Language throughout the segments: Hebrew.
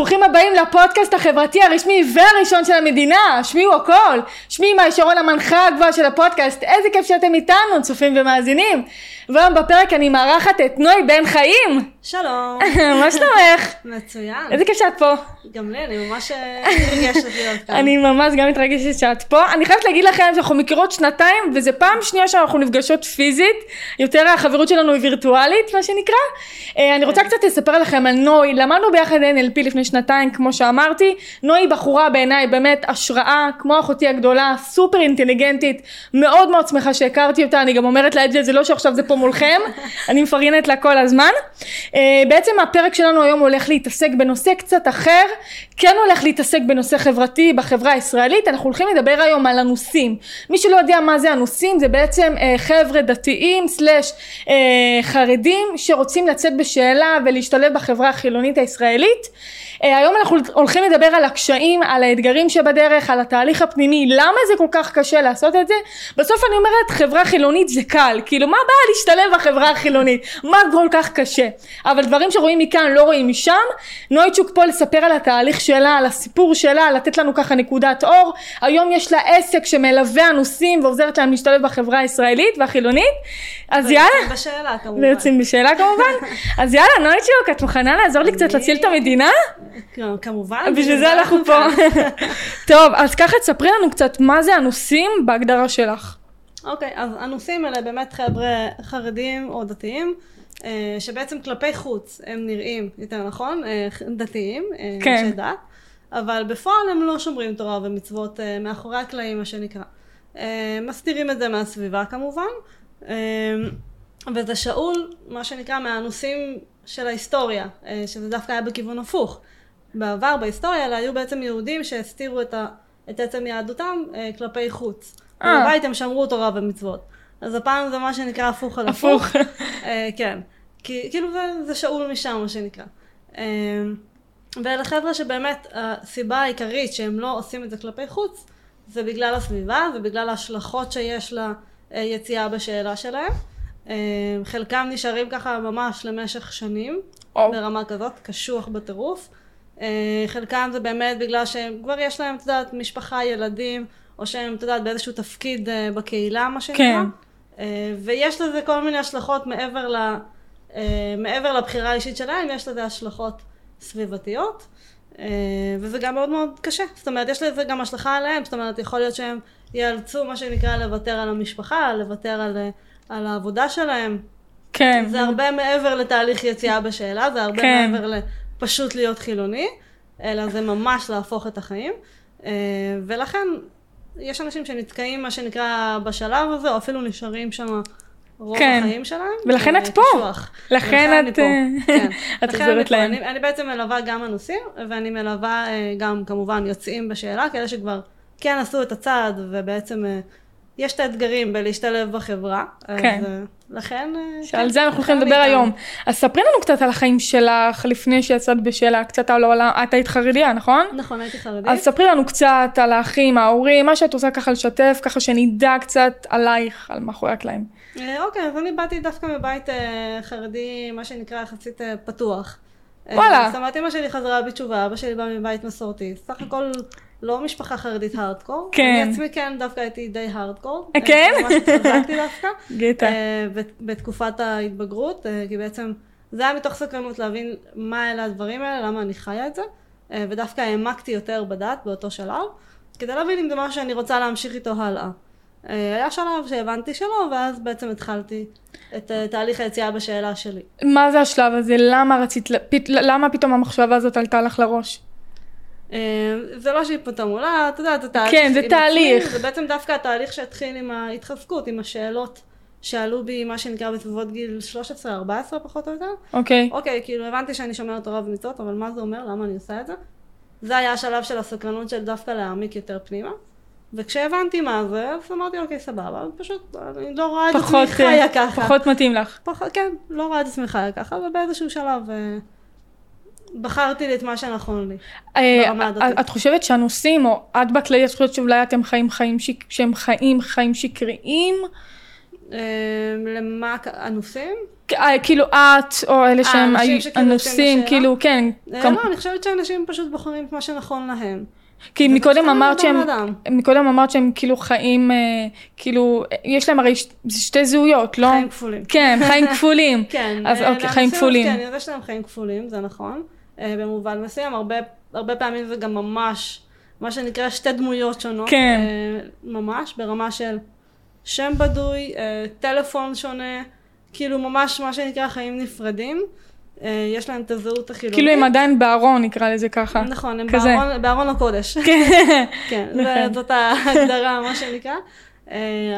ברוכים הבאים לפודקאסט החברתי הרשמי והראשון של המדינה, השמיעו הכל. שמי מאי שרון המנחה הגבוהה של הפודקאסט, איזה כיף שאתם איתנו, צופים ומאזינים. והיום בפרק אני מארחת את נוי בן חיים. שלום. מה שלומך? מצוין. איזה כיף שאת פה. גם לי, אני ממש אה, מתרגשת להיות כאן. אני ממש גם מתרגשת שאת פה. אני חייבת להגיד לכם שאנחנו מכירות שנתיים, וזה פעם שנייה שאנחנו נפגשות פיזית. יותר החברות שלנו היא וירטואלית, מה שנקרא. אה, אני רוצה קצת לספר לכם על נוי. למדנו ביחד NLP לפני שנתיים, כמו שאמרתי. נוי היא בחורה בעיניי באמת השראה, כמו אחותי הגדולה, סופר אינטליגנטית. מאוד מאוד שמחה שהכרתי אותה. אני גם אומרת לה את זה, זה לא שעכשיו זה פה מולכם. אני מפרגנת לה כל הזמן. אה, בעצם הפרק שלנו היום הולך להתעסק בנושא קצת אחר, כן הולך להתעסק בנושא חברתי בחברה הישראלית, אנחנו הולכים לדבר היום על אנוסים. מי שלא יודע מה זה אנוסים, זה בעצם אה, חבר'ה דתיים סלאש אה, חרדים שרוצים לצאת בשאלה ולהשתלב בחברה החילונית הישראלית. אה, היום אנחנו הולכים לדבר על הקשיים, על האתגרים שבדרך, על התהליך הפנימי, למה זה כל כך קשה לעשות את זה? בסוף אני אומרת חברה חילונית זה קל, כאילו מה הבעיה להשתלב בחברה החילונית? מה כל כך קשה? אבל דברים שרואים מכאן לא רואים משם. נויצ'וק פה לספר על התהליך שלה, על הסיפור שלה, לתת לנו ככה נקודת אור. היום יש לה עסק שמלווה אנוסים ועוזרת להם להשתלב בחברה הישראלית והחילונית. אז יאללה. ויוצאים בשאלה כמובן. ויוצאים בשאלה כמובן. אז יאללה נויצ'וק, את מוכנה לעזור לי קצת להציל את המדינה? כמובן. בשביל זה אנחנו פה. טוב, אז ככה תספרי לנו קצת מה זה אנוסים בהגדרה שלך. אוקיי, אז אנוסים אלה באמת חבר'ה חרדים או דתיים. אה, שבעצם כלפי חוץ הם נראים, יותר נכון, אה, דתיים, אה, כן. אנשי דת, אבל בפועל הם לא שומרים תורה ומצוות מאחורי הקלעים, מה שנקרא. מסתירים את זה מהסביבה כמובן, וזה שאול, מה שנקרא, מהאנוסים של ההיסטוריה, שזה דווקא היה בכיוון הפוך. בעבר, בהיסטוריה, אלה היו בעצם יהודים שהסתירו את, ה, את עצם יהדותם אה, כלפי חוץ. אה. בבית הם שמרו תורה ומצוות. אז הפעם זה מה שנקרא הפוך על הפוך. הפוך. אה, כן. כי, כאילו זה, זה שאול משם, מה שנקרא. אה, ואלה חבר'ה שבאמת הסיבה העיקרית שהם לא עושים את זה כלפי חוץ, זה בגלל הסביבה ובגלל ההשלכות שיש ליציאה בשאלה שלהם. אה, חלקם נשארים ככה ממש למשך שנים, או. ברמה כזאת, קשוח בטירוף. אה, חלקם זה באמת בגלל שהם כבר יש להם, את יודעת, משפחה, ילדים, או שהם, את יודעת, באיזשהו תפקיד אה, בקהילה, מה שנקרא. כן. אה, ויש לזה כל מיני השלכות מעבר, ל, מעבר לבחירה האישית שלהם, יש לזה השלכות סביבתיות, וזה גם מאוד מאוד קשה. זאת אומרת, יש לזה גם השלכה עליהם, זאת אומרת, יכול להיות שהם ייאלצו, מה שנקרא, לוותר על המשפחה, לוותר על, על העבודה שלהם. כן. זה הרבה מעבר לתהליך יציאה בשאלה, זה הרבה כן. מעבר לפשוט להיות חילוני, אלא זה ממש להפוך את החיים. אה, ולכן, יש אנשים שנתקעים, מה שנקרא, בשלב הזה, או אפילו נשארים שם רוב כן. החיים שלהם. ולכן אה, את פה. לכן את. אה, כן. את לכן עוזרת אני פה. להם. אני, אני בעצם מלווה גם אנוסים, ואני מלווה גם כמובן יוצאים בשאלה, כאלה שכבר כן עשו את הצעד, ובעצם יש את האתגרים בלהשתלב בחברה. כן. אז אה, לכן... אה, שעל כן, זה אנחנו הולכים לדבר. היום. אז ספרי לנו קצת על החיים שלך לפני שיצאת בשאלה, קצת על העולם, את היית חרדיה, נכון? נכון, הייתי חרדית. אז ספרי לנו קצת על האחים, ההורים, מה שאת עושה ככה לשתף, ככה שנדע קצת עלייך, על מאחורי הקלעים. אה, אוקיי, אז אני באתי דווקא מבית חרדי, מה שנקרא יחסית פתוח. וואלה. זאת אומרת, אמא שלי חזרה בתשובה, אבא שלי בא מבית מסורתי. סך הכל לא משפחה חרדית הארדקור. כן. אני עצמי כן, דווקא הייתי די הארדקור. אה, כן? ממש התחזקתי דווקא. גטה. אה, בת- בתקופת ההתבגרות, אה, כי בעצם זה היה מתוך סקרנות להבין מה אלה הדברים האלה, למה אני חיה את זה, ודווקא העמקתי יותר בדת באותו שלב, כדי להבין אם זה משהו שאני רוצה להמשיך איתו הלאה. אה, היה שלב שהבנתי שלא, ואז בעצם התחלתי את תהליך היציאה בשאלה שלי. מה זה השלב הזה? למה רצית, למה פתאום המחשבה הזאת עלתה לך לראש? אה, זה לא שהיא פתאום עולה, אתה יודע, זה תהליך. כן, זה תהליך. עצמי, זה בעצם דווקא התהליך שהתחיל עם ההתחזקות, עם השאלות שעלו בי, מה שנקרא בסביבות גיל 13-14 פחות או יותר. אוקיי. אוקיי, כאילו הבנתי שאני שומרת תורה ומצוות, אבל מה זה אומר? למה אני עושה את זה? זה היה השלב של הסקרנות של דווקא להעמיק יותר פנימה. וכשהבנתי מה זה, אז אמרתי אוקיי סבבה, פשוט אני לא רואה את עצמי פחות, חיה אה, ככה. פחות מתאים לך. פחות, כן, לא רואה את עצמי חיה ככה, ובאיזשהו שלב אה, בחרתי לי את מה שנכון לי. אה, ברמה הדתית. את חושבת שהנושאים, או את בכללי, את חושבת שאולי אתם חיים חיים שהם חיים חיים שקריים? אה, למה, אנוסים? אה, כאילו את, או אלה שהם היו- שכאילו הנושאים? כאילו, כן. אה, לא, אני חושבת שאנשים פשוט בוחרים את מה שנכון להם. כי מקודם אמרת שהם. מקודם אמרת שהם כאילו חיים, אה, כאילו, יש להם הרי שתי זהויות, לא? חיים כפולים. כן, חיים כפולים. כן, אז אה, אוקיי, חיים כפולים. כן, יש להם חיים כפולים, זה נכון. אה, במובן מסוים, הרבה, הרבה פעמים זה גם ממש, מה שנקרא שתי דמויות שונות. כן. אה, ממש, ברמה של שם בדוי, אה, טלפון שונה, כאילו ממש מה שנקרא חיים נפרדים. יש להם את הזהות החילונית. כאילו הם עדיין בארון, נקרא לזה ככה. נכון, הם כזה. בארון, בארון הקודש. כן. כן, נכון. זאת ההגדרה, מה שנקרא.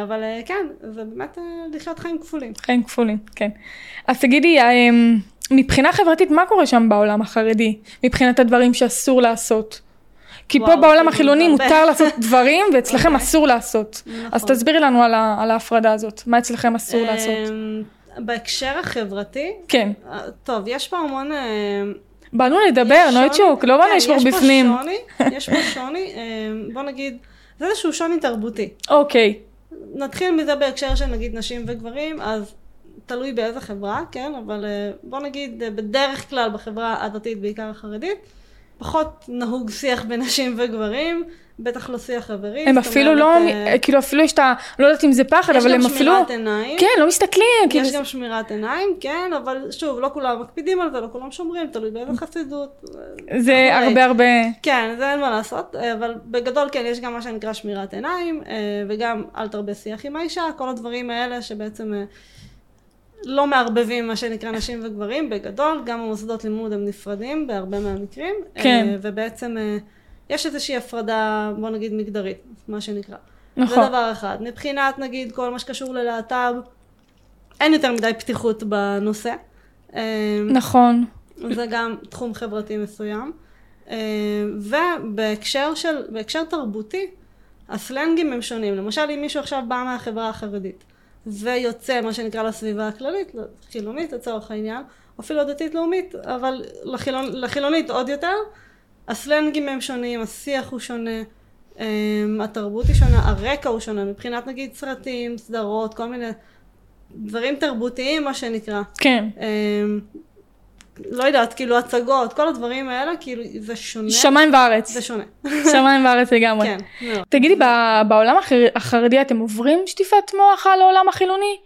אבל כן, זה באמת לחיות חיים כפולים. חיים כפולים, כן. אז תגידי, אמ, מבחינה חברתית, מה קורה שם בעולם החרדי? מבחינת הדברים שאסור לעשות? כי פה וואו, בעולם כאילו, החילוני. מותר לעשות דברים, ואצלכם אוקיי. אסור לעשות. אז נכון. תסבירי לנו על ה- על ההפרדה הזאת. מה אצלכם אסור לעשות? אמ, בהקשר החברתי, כן. אה, טוב, יש פה המון... אה, באנו לדבר, נויצ'וק, לא באנו כן, לשמור יש פה בפנים. שוני, יש פה שוני, אה, בוא נגיד, זה איזשהו שוני תרבותי. אוקיי, נתחיל מזה בהקשר של נגיד נשים וגברים, אז תלוי באיזה חברה, כן? אבל אה, בוא נגיד, אה, בדרך כלל בחברה הדתית, בעיקר החרדית, פחות נהוג שיח בין נשים וגברים, בטח לא שיח חברי. הם אפילו לא, אומרת, אה, כאילו אפילו יש את ה... לא יודעת אם זה פחד, אבל הם יש אפילו... גם שמירת עיניים. כן, לא מסתכלים, כאילו... יש גם שמירת עיניים, כן, אבל שוב, לא כולם מקפידים על זה, לא כולם שומרים, תלוי באיזה חסידות. זה וכולי. הרבה הרבה... כן, זה אין מה לעשות, אבל בגדול כן, יש גם מה שנקרא שמירת עיניים, וגם אל תרבה שיח עם האישה, כל הדברים האלה שבעצם לא מערבבים מה שנקרא נשים וגברים, בגדול, גם המוסדות לימוד הם נפרדים בהרבה מהמקרים, אה, כן. ובעצם אה, יש איזושהי הפרדה, בוא נגיד מגדרית, מה שנקרא. נכון. זה דבר אחד. מבחינת נגיד כל מה שקשור ללהט"ב, אין יותר מדי פתיחות בנושא. אה, נכון. זה גם תחום חברתי מסוים. אה, ובהקשר של, בהקשר תרבותי, הסלנגים הם שונים. למשל, אם מישהו עכשיו בא מהחברה החרדית, ויוצא, מה שנקרא, לסביבה הכללית, חילונית לצורך העניין, אפילו דתית-לאומית, אבל לחילונ, לחילונית עוד יותר, הסלנגים הם שונים, השיח הוא שונה, אה, התרבות היא שונה, הרקע הוא שונה, מבחינת נגיד סרטים, סדרות, כל מיני דברים תרבותיים, מה שנקרא. כן. לא יודעת, כאילו הצגות, כל הדברים האלה, כאילו זה שונה. שמיים וארץ. זה שונה. שמיים וארץ לגמרי. כן, מאוד. תגידי, בעולם החר- החרדי אתם עוברים שטיפת מוח על העולם החילוני?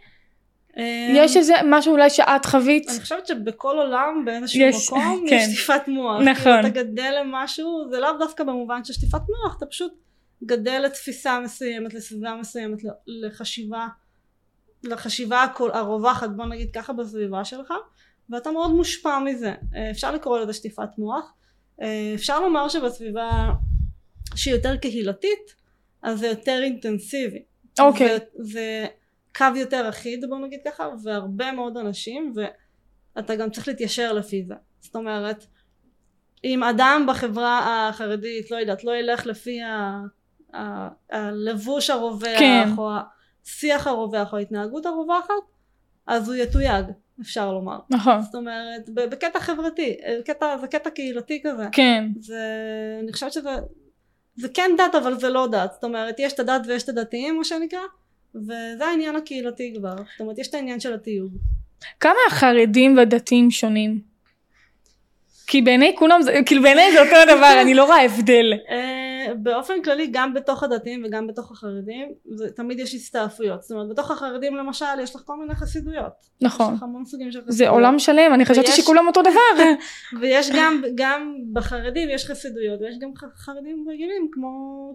אמ, יש איזה משהו אולי שאת חווית? אני חושבת שבכל עולם, באיזשהו יש, מקום, כן. יש שטיפת מוח. נכון. כאילו אתה גדל למשהו, זה לאו דווקא במובן של שטיפת מוח, אתה פשוט גדל לתפיסה מסוימת, לסביבה מסוימת, לחשיבה, לחשיבה הרווחת, בוא נגיד ככה, בסביבה שלך, ואתה מאוד מושפע מזה. אה, אפשר לקרוא לזה שטיפת מוח. אה, אפשר לומר שבסביבה שהיא יותר קהילתית, אז זה יותר אינטנסיבי. אוקיי. זה, זה קו יותר אחיד, בוא נגיד ככה, והרבה מאוד אנשים, ואתה גם צריך להתיישר לפי זה. זאת אומרת, אם אדם בחברה החרדית, לא יודעת, לא ילך לפי ה, ה, הלבוש הרווח, כן. או השיח הרווח, או ההתנהגות הרווחת, אז הוא יתויג, אפשר לומר. נכון. זאת אומרת, בקטע חברתי, קטע, זה קטע קהילתי כזה. כן. זה, אני חושבת שזה, זה כן דת אבל זה לא דת, זאת אומרת יש את הדת ויש את הדתיים מה שנקרא, וזה העניין הקהילתי כבר, זאת אומרת יש את העניין של התיוג. כמה החרדים והדתיים שונים? כי בעיני כולם, זה- כאילו בעיני זה אותו הדבר, אני לא רואה הבדל. אה, באופן כללי גם בתוך הדתיים וגם בתוך החרדים, זה, תמיד יש הסתעפויות, זאת אומרת בתוך החרדים למשל יש לך כל מיני חסידויות, נכון. יש לך המון סוגים של חסידויות, זה עולם שלם, אני חשבתי ויש- שכולם אותו דבר. ויש גם, גם בחרדים יש חסידויות ויש גם חרדים רגילים כמו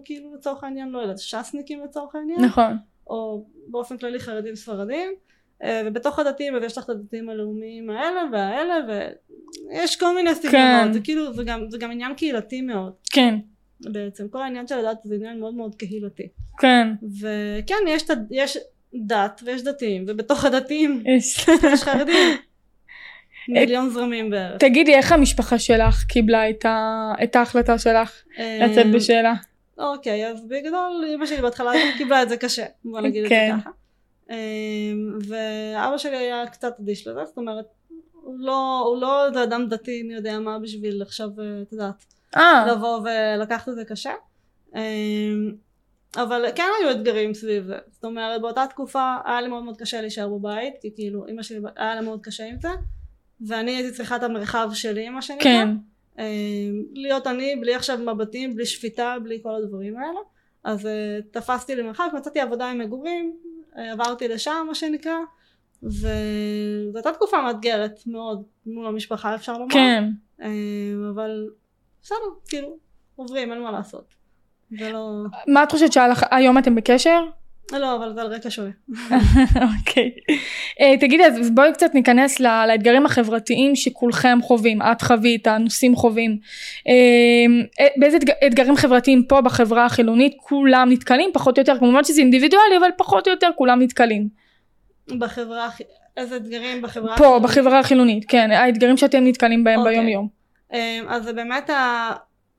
כאילו לצורך העניין לא יודעת ש"סניקים לצורך העניין, נכון. או באופן כללי חרדים ספרדים ובתוך הדתיים אז יש לך את הדתיים הלאומיים האלה והאלה ויש כל מיני סגנונות כן. זה כאילו זה גם, זה גם עניין קהילתי מאוד כן. בעצם כל העניין של הדת זה עניין מאוד מאוד קהילתי כן. וכן יש, יש דת ויש דתיים ובתוך הדתיים יש. יש חרדים מיליון זרמים בערך תגידי, איך המשפחה שלך קיבלה את ה- את ההחלטה שלך אה, לצאת בשאלה? אוקיי, אז בגדול אמא שלי בהתחלה קיבלה את זה קשה, בוא נגיד את זה כן. ככה. אמ, ואבא שלי היה קצת אדיש לזה, זאת אומרת, הוא לא, הוא לא איזה אדם דתי מי יודע מה בשביל עכשיו, אה, את יודעת, אה, לבוא ולקחת את זה קשה. אמ, אבל כן היו אתגרים סביב זה. זאת אומרת, באותה תקופה היה לי מאוד מאוד קשה להישאר בבית, כי כאילו, אמא שלי, היה לה מאוד קשה עם זה, ואני הייתי צריכה את המרחב שלי, מה שנקרא. כן. אה, להיות אני בלי עכשיו מבטים, בלי שפיטה, בלי כל הדברים האלה. אז אה, תפסתי לי מרחק, מצאתי עבודה עם מגורים, עברתי לשם מה שנקרא, וזו הייתה תקופה מאתגרת מאוד מול המשפחה אפשר לומר, כן. אה, אבל בסדר, כאילו, עוברים, אין מה לעשות. זה לא... מה את חושבת שהיום אתם בקשר? לא, אבל זה על רקע שונה. אוקיי. אה, תגידי, אז בואי קצת ניכנס לאתגרים החברתיים שכולכם חווים, את חווית, הנוסעים חווים. אה, באיזה אתג- אתגרים חברתיים פה בחברה החילונית כולם נתקלים, פחות או יותר, כמובן שזה אינדיבידואלי, אבל פחות או יותר כולם נתקלים. בחברה, איזה אתגרים בחברה... פה? בחברה החילונית, כן, האתגרים שאתם נתקלים בהם אוקיי. ביום יום. אה, אז זה באמת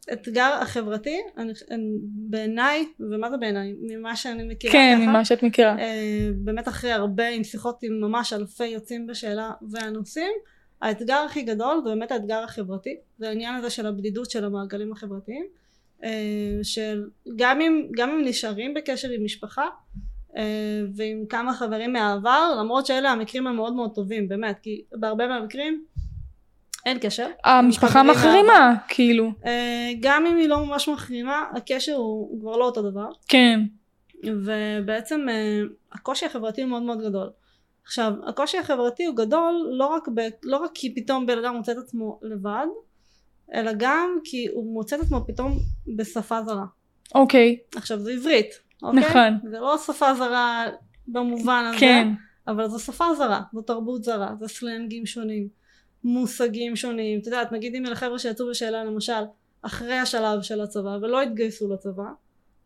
האתגר החברתי, אני- אני- בעיניי, ומה זה בעיניי? ממה שאני מכירה כן, ככה. ממה שאת מכירה. אה, באמת אחרי הרבה עם שיחות עם ממש אלפי יוצאים בשאלה והנושאים האתגר הכי גדול זה באמת האתגר החברתי זה העניין הזה של הבדידות של המעגלים החברתיים אה, של גם אם, גם אם נשארים בקשר עם משפחה אה, ועם כמה חברים מהעבר למרות שאלה המקרים המאוד מאוד טובים באמת כי בהרבה מהמקרים אין קשר המשפחה מחרימה, כאילו. אה, גם אם היא לא ממש מחרימה הקשר הוא, כבר לא אותו דבר כן. ובעצם אה, הקושי החברתי הוא מאוד מאוד גדול. עכשיו הקושי החברתי הוא גדול לא רק, ב, לא רק כי פתאום בן אדם מוצא את עצמו לבד אלא גם כי הוא מוצא את עצמו פתאום בשפה זרה. אוקיי. עכשיו זה עברית, אוקיי? נכון. זה לא שפה זרה במובן הזה, כן. אבל זו שפה זרה, זו תרבות זרה, זה סלנגים שונים, מושגים שונים. את יודעת, נגיד אם אלה חבר'ה שיצאו בשאלה למשל אחרי השלב של הצבא ולא התגייסו לצבא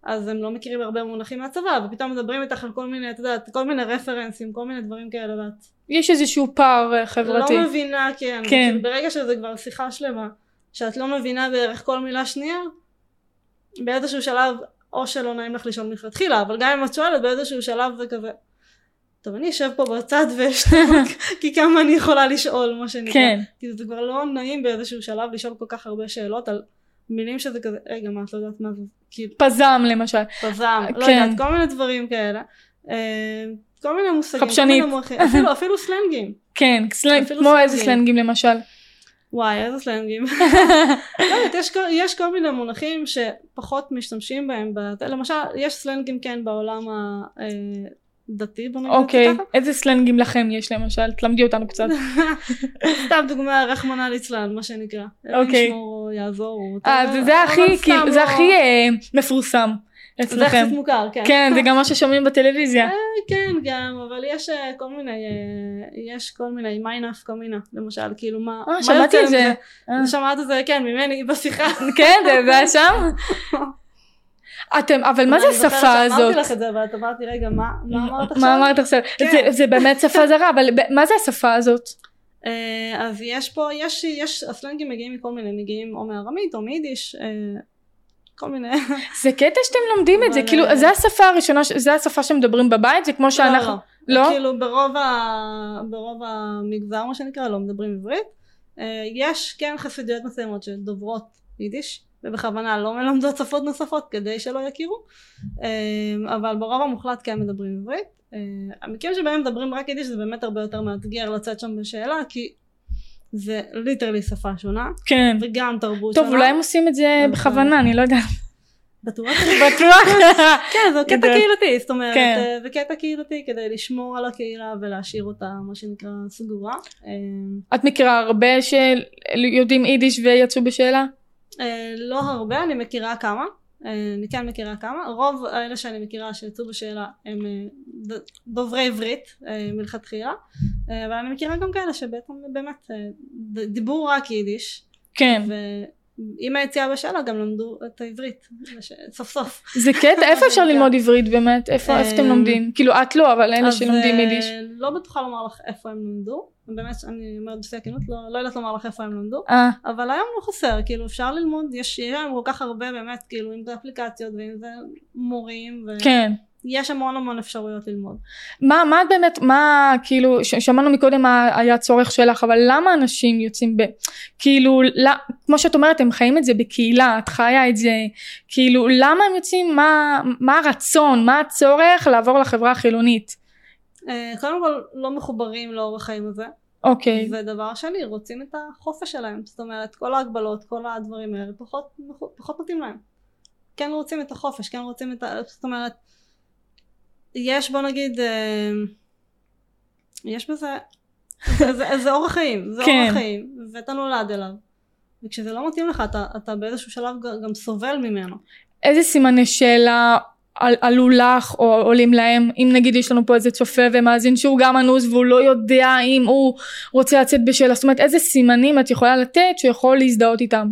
אז הם לא מכירים הרבה מונחים מהצבא ופתאום מדברים איתך על כל מיני, את יודעת, כל מיני רפרנסים, כל מיני דברים כאלה ואת יש איזשהו פער אה, חברתי. לא מבינה, כן, כן. כאילו, ברגע שזה כבר שיחה שלמה שאת לא מבינה בערך כל מילה שנייה באיזשהו שלב או שלא נעים לך לשאול מלכתחילה אבל גם אם את שואלת באיזשהו שלב זה כזה טוב אני אשב פה בצד ואשתוק כי כמה אני יכולה לשאול מה שנקרא כן. כאילו זה כבר לא נעים באיזשהו שלב לשאול כל כך הרבה שאלות על מילים שזה כזה רגע מה את לא יודעת מה זה כאילו פזם למשל. פזם לא כן. יודעת כל מיני דברים כאלה אה, כל מיני מושגים חפשנית. מיני מונחים, אפילו, אפילו סלנגים כן, סלנג, כמו איזה סלנגים. סלנגים למשל. וואי איזה סלנגים לא יודעת, יש, כל- יש כל מיני מונחים שפחות משתמשים בהם, למשל יש סלנגים כן בעולם הדתי בוא נגיד את זה אוקיי. איזה סלנגים לכם יש למשל? תלמדי אותנו קצת. סתם דוגמה רחמנא ליצלן מה שנקרא. אוקיי. או יעזור. אה, זה- זה הכי, כאילו, זה לא- הכי אה, מפורסם זה אצלכם. יחסית מוכר כן. כן, זה גם מה ששומעים בטלוויזיה. אה, כן גם אבל יש אה, כל מיני יש כל מיני מי נפקא מינה למשל כאילו מה אה, מה שמעתי את זה. שמעת את זה כן ממני בשיחה. כן, זה זה היה שם? אתם, אבל מה זה אני זוכרת השפה הזאת? שאמרתי לך את זה ואת אמרתי רגע מה אמרת עכשיו? מה אמרת עכשיו? זה- באמת שפה זרה, אבל מה זה השפה הזאת? אה, אז יש פה, יש, יש, הסלנגים מגיעים מכל מיני, מגיעים או מארמית או מיידיש, אה, כל מיני. זה קטע שאתם לומדים את זה, אבל, כאילו, אה, זה השפה הראשונה, זה השפה שמדברים בבית, זה כמו שאנחנו... לא, לא? כאילו ברוב, ה, ברוב המגזר מה שנקרא לא מדברים עברית. יש כן חסידויות מסוימות שדוברות יידיש, ובכוונה לא מלמדות שפות נוספות כדי שלא יכירו, אה, אבל ברוב המוחלט כן מדברים עברית. אה, המקרים שבהם מדברים רק יידיש זה באמת הרבה יותר מאתגר לצאת שם בשאלה, כי זה ליטרלי שפה שונה, כן. וגם תרבות טוב, שונה. אולי הם עושים את זה נכון. בכוונה, אני לא יודעת. בטוח? בטוח. כן, זה קטע. קהילתי, זאת אומרת, כן. אה, זה קטע קהילתי כדי לשמור על הקהילה ולהשאיר אותה, מה שנקרא, סגורה. את מכירה הרבה שיודעים יידיש ויצאו בשאלה? אה, לא הרבה, אני מכירה כמה. אה, אני כן מכירה כמה. רוב האלה שאני מכירה שיצאו בשאלה הם אה, דוברי עברית מלכתחילה, אבל אני מכירה גם כאלה שבעצם באמת דיברו רק יידיש, כן. עם היציאה בשאלה גם למדו את העברית, סוף סוף. זה קטע, איפה אפשר ללמוד עברית באמת? איפה אתם לומדים? כאילו את לא, אבל אלה שלומדים יידיש. לא בטוחה לומר לך איפה הם למדו, באמת, אני אומרת בשיא הכנות, לא, לא יודעת לומר לך איפה הם למדו, אה, אבל היום לא חסר, כאילו אפשר ללמוד, יש יש היום כל כך הרבה באמת, כאילו אם זה אפליקציות ואם זה מורים, כן. ויש המון המון אפשרויות ללמוד. מה, מה את באמת, מה, כאילו, ש- שמענו מקודם מה היה הצורך שלך, אבל למה אנשים יוצאים ב... כאילו, לא, כמו שאת אומרת, הם חיים את זה בקהילה, את חיה את זה, כאילו, למה הם יוצאים, מה, מה הרצון, מה הצורך לעבור לחברה החילונית? אה, קודם כל לא מחוברים לאורח חיים הזה, אוקיי, ודבר שני, רוצים את החופש שלהם, זאת אומרת כל ההגבלות, כל הדברים האלה פחות, פחות מתאים להם. כן רוצים את החופש, כן רוצים את ה... זאת אומרת, יש בוא נגיד, אה, יש בזה, זה, זה, זה אורח חיים, זה כן. אורח חיים, ואתה נולד אליו. וכשזה לא מתאים לך, אתה, אתה באיזשהו שלב גם סובל ממנו. איזה סימני שאלה על- עלו לך או עולים להם, אם נגיד יש לנו פה איזה צופה ומאזין שהוא גם אנוס והוא לא יודע אם הוא רוצה לצאת בשאלה, זאת אומרת איזה סימנים את יכולה לתת שיכול להזדהות איתם?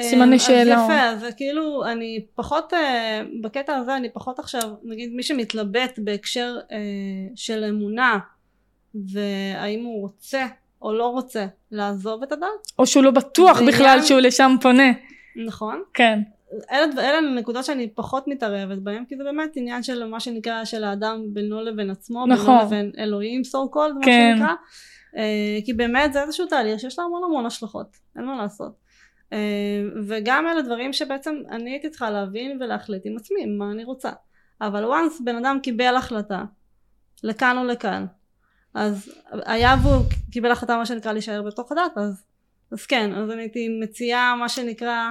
סימני שאלה. אז יפה, אז כאילו, אני פחות, אה, בקטע הזה אני פחות עכשיו, נגיד מי שמתלבט בהקשר אה, של אמונה, והאם הוא רוצה או לא רוצה לעזוב את הדת, או שהוא לא בטוח בכלל שהוא לשם פונה. נכון? כן, אלה, אלה נקודות שאני פחות מתערבת בהן, כי זה באמת עניין של מה שנקרא של האדם בינו לבין עצמו, נכון. בינו לבין אלוהים, so called, מה כן. שנקרא. אה, כי באמת זה איזשהו תהליך שיש לו המון המון השלכות, אין מה לעשות. אה, וגם אלה דברים שבעצם אני הייתי צריכה להבין ולהחליט עם עצמי מה אני רוצה. אבל once בן אדם קיבל החלטה, לכאן או לכאן, אז היה והוא קיבל החלטה מה שנקרא להישאר בתוך הדת, אז, אז כן, אז אני הייתי מציעה מה שנקרא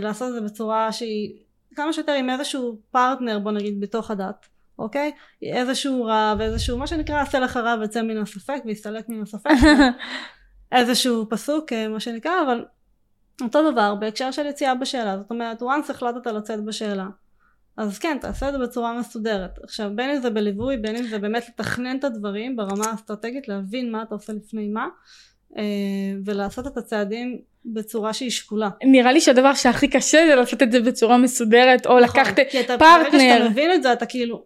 לעשות את זה בצורה שהיא כמה שיותר עם איזשהו פרטנר בוא נגיד בתוך הדת, אוקיי? איזשהו רב, איזשהו מה שנקרא עשה לך רב יצא מן הספק ויסתלק מן הספק, איזשהו פסוק אה, מה שנקרא, אבל אותו דבר בהקשר של יציאה בשאלה, זאת אומרת once החלטת לצאת בשאלה אז כן, תעשה את זה בצורה מסודרת. עכשיו, בין אם זה בליווי, בין אם זה באמת לתכנן את הדברים ברמה האסטרטגית, להבין מה אתה עושה לפני מה, אה, ולעשות את הצעדים בצורה שהיא שקולה. נראה לי שהדבר שהכי קשה זה לעשות את זה בצורה מסודרת או לקחת נכון. כי אתה, ברגע פרטנר. שאתה מבין את זה, אתה כאילו,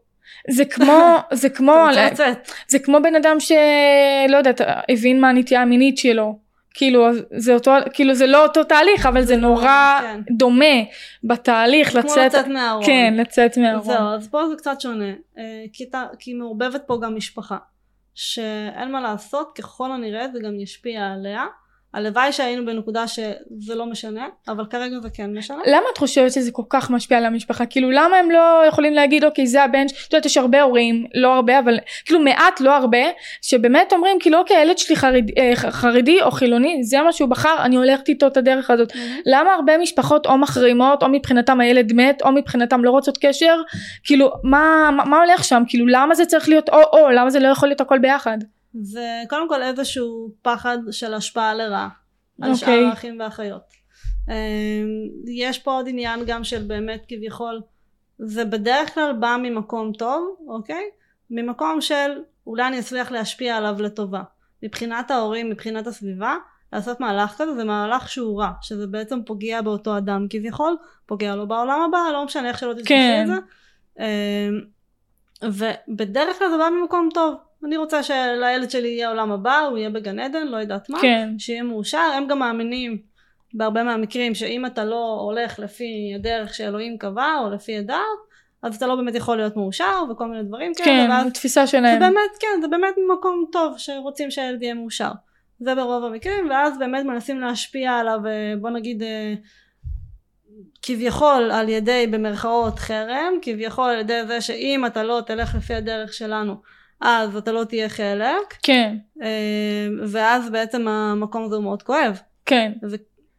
זה כמו זה כמו לצאת. זה כמו בן אדם שלא יודעת הבין מה הנטייה המינית שלו כאילו זה אותו כאילו זה לא אותו תהליך אבל זה נורא כן. דומה בתהליך כמו לצאת לצאת מהארון. כן לצאת מהארון זהו, אז פה זה קצת שונה. אה, כי, אתה, כי מעורבבת פה גם משפחה. שאין מה לעשות, ככל הנראה זה גם ישפיע עליה. הלוואי שהיינו בנקודה שזה לא משנה, אבל כרגע זה כן משנה. למה את חושבת שזה כל כך משפיע על המשפחה? כאילו למה הם לא יכולים להגיד אוקיי זה הבן, את יודעת יש הרבה הורים, לא הרבה אבל כאילו מעט לא הרבה, שבאמת אומרים כאילו אוקיי הילד שלי חרדי, אה, חרדי או חילוני זה מה שהוא בחר אני הולכת איתו את הדרך הזאת. למה הרבה משפחות או מחרימות או מבחינתם הילד מת או מבחינתם לא רוצות קשר כאילו מה, מה, מה הולך שם כאילו למה זה צריך להיות או או למה זה לא יכול להיות הכל ביחד. זה קודם כל איזשהו פחד של השפעה לרעה על אוקיי. שאר האחים והאחיות. אמ, יש פה עוד עניין גם של באמת כביכול, זה בדרך כלל בא ממקום טוב, אוקיי? ממקום של אולי אני אצליח להשפיע עליו לטובה. מבחינת ההורים, מבחינת הסביבה, לעשות מהלך כזה זה מהלך שהוא רע, שזה בעצם פוגע באותו אדם כביכול, פוגע לו בעולם הבא, לא משנה איך שלא תתקשי כן. את זה. אמ, ובדרך כלל זה בא ממקום טוב. אני רוצה שלילד שלי יהיה עולם הבא, הוא יהיה בגן עדן, לא יודעת מה, כן. שיהיה מאושר, הם גם מאמינים בהרבה מהמקרים שאם אתה לא הולך לפי הדרך שאלוהים קבע או לפי הדת, אז אתה לא באמת יכול להיות מאושר וכל מיני דברים כאלה, כן ואז תפיסה זה שלהם. באמת, כן, זה באמת מקום טוב שרוצים שהילד יהיה מאושר. זה ברוב המקרים, ואז באמת מנסים להשפיע עליו, אה, בוא נגיד, אה, כביכול על ידי במרכאות חרם, כביכול על ידי זה שאם אתה לא תלך לפי הדרך שלנו, אז אתה לא תהיה חלק, כן אה, ואז בעצם המקום הזה הוא מאוד כואב. כן.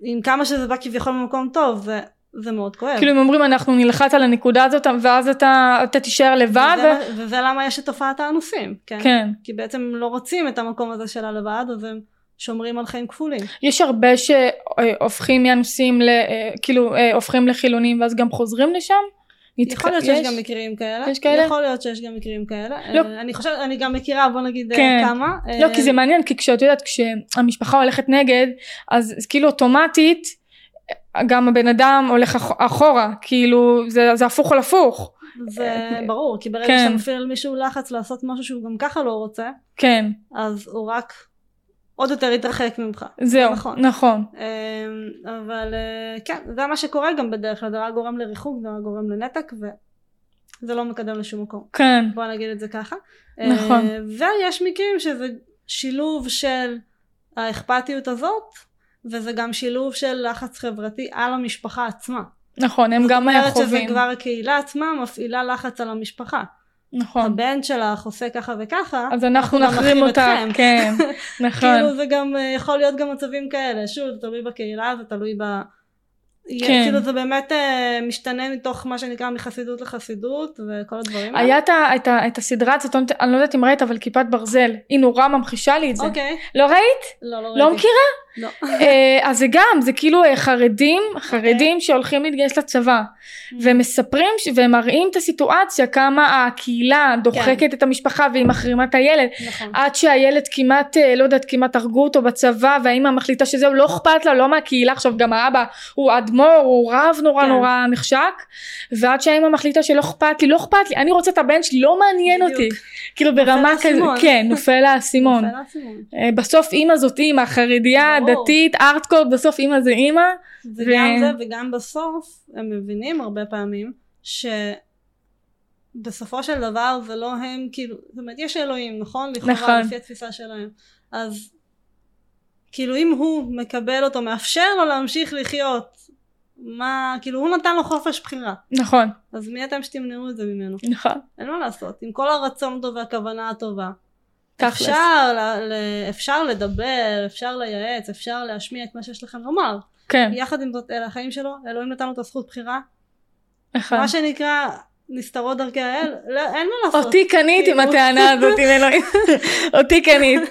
עם כמה שזה בא כביכול ממקום טוב, זה, זה מאוד כואב. כאילו הם אומרים אנחנו נלחץ על הנקודה הזאת ואז אתה, אתה תישאר לבד. וזה, ו... וזה למה יש את תופעת האנוסים, כן? כן. כי בעצם הם לא רוצים את המקום הזה של הלבד, אז הם שומרים על חיים כפולים. יש הרבה שהופכים מאנוסים ל... אה, כאילו אה, הופכים לחילונים ואז גם חוזרים לשם? נתק- יכול להיות שיש גם מקרים כאלה. יש כאלה? יכול להיות שיש גם מקרים כאלה. לא. אה, אני חושבת, אני גם מכירה, בוא נגיד אה, כן. כמה. לא אה, כי זה מעניין כי כשאת יודעת כשהמשפחה הולכת נגד אז כאילו אוטומטית גם הבן אדם הולך אח- אחורה, כאילו זה, זה הפוך על הפוך. זה ברור, כי ברגע כן. שאתה מפעיל על מישהו לחץ לעשות משהו שהוא גם ככה לא רוצה, כן, אז הוא רק עוד יותר יתרחק ממך. זהו, נכון. נכון. אמ, אבל אה, כן, זה מה שקורה גם בדרך כלל, זה רק גורם לריחוק, זה רק גורם לנתק, וזה לא מקדם לשום מקום. כן, בוא נגיד את זה ככה. נכון. אה, ויש מקרים שזה שילוב של האכפתיות הזאת, וזה גם שילוב של לחץ חברתי על המשפחה עצמה. נכון, הם גם זאת אומרת שזה חווים. כבר הקהילה עצמה מפעילה לחץ על המשפחה. נכון. הבן שלך עושה ככה וככה, אז אנחנו נחרים אותה, אתכם. כן, נכון. כאילו זה גם אה, יכול להיות גם מצבים כאלה, שוב זה תלוי בקהילה, זה תלוי ב... כן. כאילו זה באמת אה, משתנה מתוך מה שנקרא מחסידות לחסידות וכל הדברים האלה. היה את את הסדרה הזאת, אני לא- לא יודעת אם ראית, אבל כיפת ברזל, היא נורא ממחישה לי את זה. אוקיי, לא ראית? לא, לא לא ראיתי. מכירה? לא. אה, אז זה גם, זה כאילו אה, חרדים, חרדים שהולכים להתגייס לצבא, ומספרים ש- ומראים את הסיטואציה כמה הקהילה דוחקת את המשפחה והיא מחרימה את הילד, נכון. עד שהילד כמעט, אה, לא יודעת, כמעט הרגו אותו בצבא, והאימא מחליטה שזהו, לא אכפת לה, לא מהקהילה, עכשיו גם האבא הוא אדמו"ר, הוא רב נורא כן. נורא נחשק, ועד שהאימא מחליטה שלא אכפת לי, לא אכפת לי, אני רוצה את הבן שלי, לא מעניין בדיוק. אותי, כאילו ברמה האסימון. כן, נופל האסימון. בסוף אימא זאת אימא, חרדיה. דתית, ארטקור, בסוף אימא זה אימא. וגם ו- זה וגם בסוף הם מבינים הרבה פעמים שבסופו של דבר זה לא הם כאילו זאת אומרת יש אלוהים נכון? לכאורה נכון. לפי התפיסה שלהם אז כאילו אם הוא מקבל אותו מאפשר לו להמשיך לחיות מה כאילו הוא נתן לו חופש בחירה נכון, אז מי אתם שתמנעו את זה ממנו נכון. אין מה לעשות עם כל הרצון הטוב והכוונה הטובה. אפשר, ל- ל- אפשר לדבר אפשר לייעץ אפשר להשמיע את מה שיש לכם לומר כן, יחד עם זאת אלה החיים שלו, אלוהים נתן לו את הזכות בחירה, נכון. מה שנקרא נסתרות דרכי האל, לא, אין מה לעשות, אותי קנית עם כאילו. הטענה הזאת עם אלוהים. אותי קנית.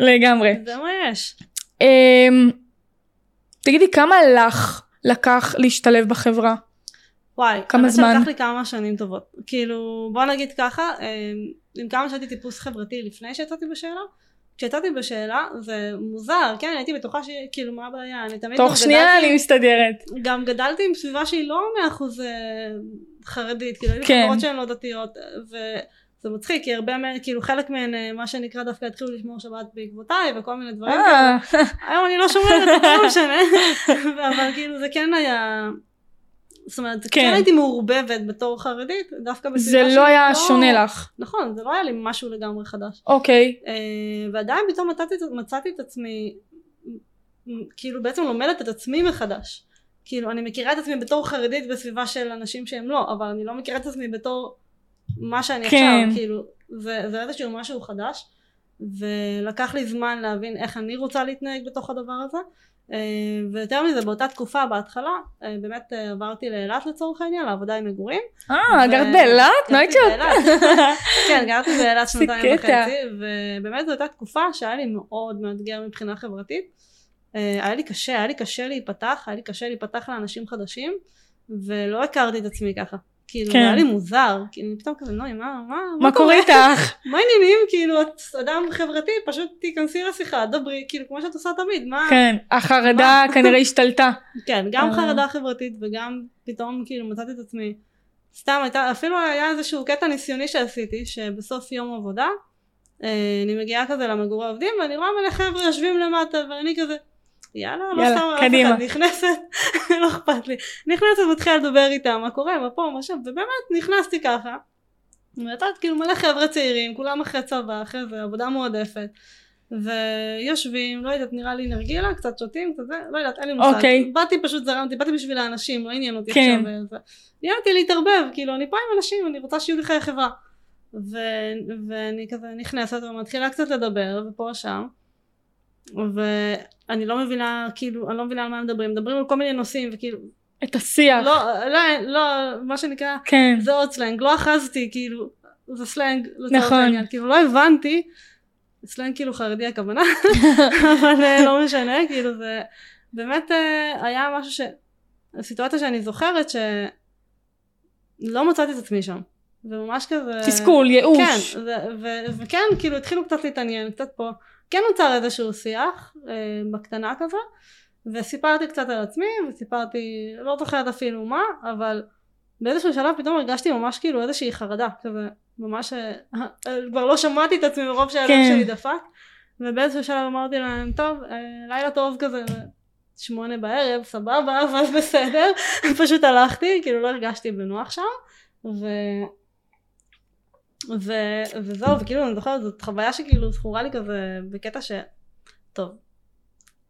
לגמרי. זה מה יש. אמ, תגידי, כמה לך לקח להשתלב בחברה? וואי, כמה זמן? שלקח לי כמה שנים טובות, כאילו בוא נגיד ככה, אמ, עם כמה שהייתי טיפוס חברתי לפני שיצאתי בשאלה, כשיצאתי בשאלה זה מוזר, כן הייתי בטוחה שכאילו מה הבעיה, אני תמיד תוך שנייה אני מסתדרת. גם גדלתי עם סביבה שהיא לא מאה אחוז אה, חרדית, כאילו היו כן. חברות שהן לא דתיות, וזה מצחיק, כי הרבה מהן, כאילו חלק מהן, אה, מה שנקרא דווקא התחילו לשמור שבת בעקבותיי, וכל מיני דברים כאלה. אה, היום אני לא שומרת, אבל לא משנה, אבל כאילו זה כן היה, זאת אומרת, כן. הייתי מעורבבת בתור חרדית, דווקא זה בסביבה לא שהיא היה שונה לך. נכון, זה לא היה לי משהו לגמרי חדש. אוקיי. אה, ועדיין פתאום מצאתי, מצאתי את עצמי כאילו בעצם לומדת את עצמי מחדש כאילו אני מכירה את עצמי בתור חרדית בסביבה של אנשים שהם לא אבל אני לא מכירה את עצמי בתור מה שאני כן. עכשיו כאילו זה, זה איזשהו משהו חדש ולקח לי זמן להבין איך אני רוצה להתנהג בתוך הדבר הזה ויותר מזה באותה תקופה בהתחלה אה, באמת אה, עברתי לאילת לצורך העניין לעבודה עם מגורים אה, גרת באילת? גרתי נויצ'וק. באילת. כן, גרתי באילת שנתיים. וחצי, ובאמת זו הייתה תקופה שהיה לי מאוד מאתגר מבחינה חברתית. אה, היה לי קשה, היה לי קשה להיפתח, היה לי קשה להיפתח לאנשים חדשים, ולא הכרתי את עצמי ככה. כאילו, כן. היה לי מוזר, כאילו, פתאום כזה, נוי, מה, מה, מה קורה איתך? מה העניינים? כאילו, את אדם חברתי, פשוט תיכנסי לשיחה, דברי, כאילו, כמו שאת עושה תמיד, מה? כן, החרדה כנראה השתלטה. כן, גם אה. חרדה חברתית וגם פתאום כאילו מצאתי את עצמי סתם הייתה, אפילו היה איזשהו קטע ניסיוני שעשיתי שבסוף יום עבודה אה, אני מגיעה כזה למגורי העובדים ואני רואה מלא חבר'ה יושבים למטה ואני כזה יאללה, לא יאללה, סתם אף קדימה. אחד נכנסת, לא אכפת לי, נכנסת ומתחילה לדבר איתם, מה קורה, מה פה, מה שם, ובאמת נכנסתי ככה, ואתה כאילו מלא חבר'ה צעירים, כולם אחרי צבא, אחרי זה, עבודה מועדפת, ויושבים, לא יודעת, נראה לי נרגילה, קצת שותים, קצת זה, לא יודעת, אין לי מושג. אוקיי. באתי פשוט זרמתי, באתי בשביל האנשים, לא עניין אותי כן. עכשיו. עניין אותי להתערבב, כאילו, אני פה עם אנשים, אני רוצה שיהיו לי חיי חברה. ו... ואני כזה נכנסת ומתחילה קצת לדבר, ופה שם, ואני לא מבינה, כאילו, אני לא מבינה על מה מדברים, מדברים על כל מיני נושאים, וכאילו, את השיח. לא, לא, לא, מה שנקרא, כן. זה עוד סלנג, לא אחזתי, כאילו, זה סלנג, לצורך נכון. העניין, כאילו, לא הבנתי, סלנג כאילו חרדי הכוונה, אבל אה, לא משנה, כאילו זה, באמת אה, היה משהו ש... סיטואציה שאני זוכרת שלא מצאתי את עצמי שם, וממש כזה... תסכול, ייאוש. כן, ו- ו- וכן, כאילו התחילו קצת להתעניין, קצת פה, כן נוצר איזשהו שיח, אה, בקטנה כזה, וסיפרתי קצת על עצמי, וסיפרתי, לא זוכרת אפילו מה, אבל באיזשהו שלב פתאום הרגשתי ממש כאילו איזושהי חרדה, כזה ממש, אה, כבר לא שמעתי את עצמי מרוב שהלב כן. שלי דפק, ובאיזשהו שלב אמרתי להם, טוב, אה, לילה טוב כזה, שמונה בערב, סבבה, אבל בסדר, פשוט הלכתי, כאילו לא הרגשתי בנוח שם, ו... ו... וזהו, וכאילו אני זוכרת, זאת חוויה שכאילו זכורה לי כזה בקטע ש... טוב,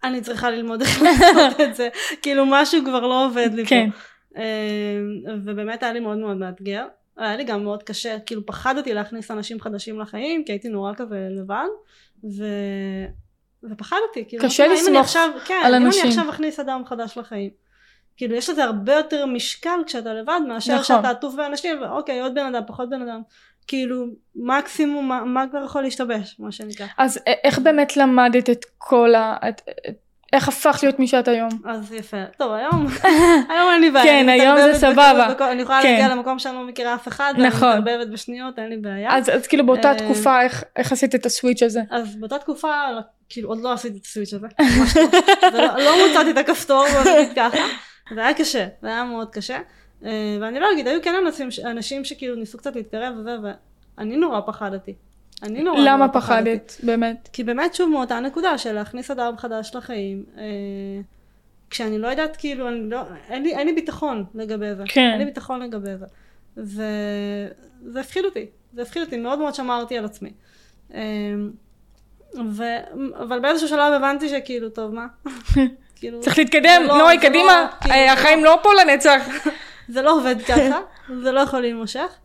אני צריכה ללמוד איך לעשות את זה, כאילו משהו כבר לא עובד לי כן. פה. אה, ובאמת היה לי מאוד מאוד מאתגר. היה לי גם מאוד קשה, כאילו פחדתי להכניס אנשים חדשים לחיים, כי הייתי נורא כזה לבד, ו... ופחדתי, כאילו, קשה אם לסמוך עכשיו, כן, על אם אנשים. אני עכשיו אכניס אדם חדש לחיים. כאילו יש לזה הרבה יותר משקל כשאתה לבד מאשר נכון. שאתה עטוף באנשים ואוקיי עוד בן אדם פחות בן אדם כאילו מקסימום מה, מה כבר יכול להשתבש מה שנקרא אז איך באמת למדת את כל ה... את- את- איך הפכת להיות מי שאת היום? אז יפה טוב היום היום אין לי בעיה כן, אני היום זה סבבה. בכל- אני יכולה כן. להגיע למקום שאני לא מכירה אף אחד נכון. מתערבבת בשניות אין לי בעיה אז אז כאילו באותה אה, תקופה איך- איך עשית את הסוויץ' הזה? אז באותה תקופה כאילו עוד לא עשיתי את הסוויץ' הזה לא. לא- לא מצאתי את הכפתור בוא נגיד ככה זה היה קשה זה היה מאוד קשה ואני לא אגיד היו כן אנשים, אנשים שכאילו ניסו קצת להתקרב וזה ואני נורא פחדתי. אני נורא נורא למה פחדתי. פחדת באמת? כי באמת שוב מאותה נקודה של להכניס אדם חדש לחיים אה, כשאני לא יודעת כאילו אני לא, אין, לי, אין לי ביטחון לגבי זה. כן. אין לי ביטחון לגבי זה. וזה הפחיד אותי. זה הפחיד אותי. מאוד מאוד שמרתי על עצמי. אה, ו... אבל באיזשהו שלב הבנתי שכאילו טוב מה? כאילו צריך להתקדם, לא- נוי זה קדימה, לא- כאילו, אה, זה החיים לא פה לנצח. זה לא עובד ככה, זה לא יכול להימשך.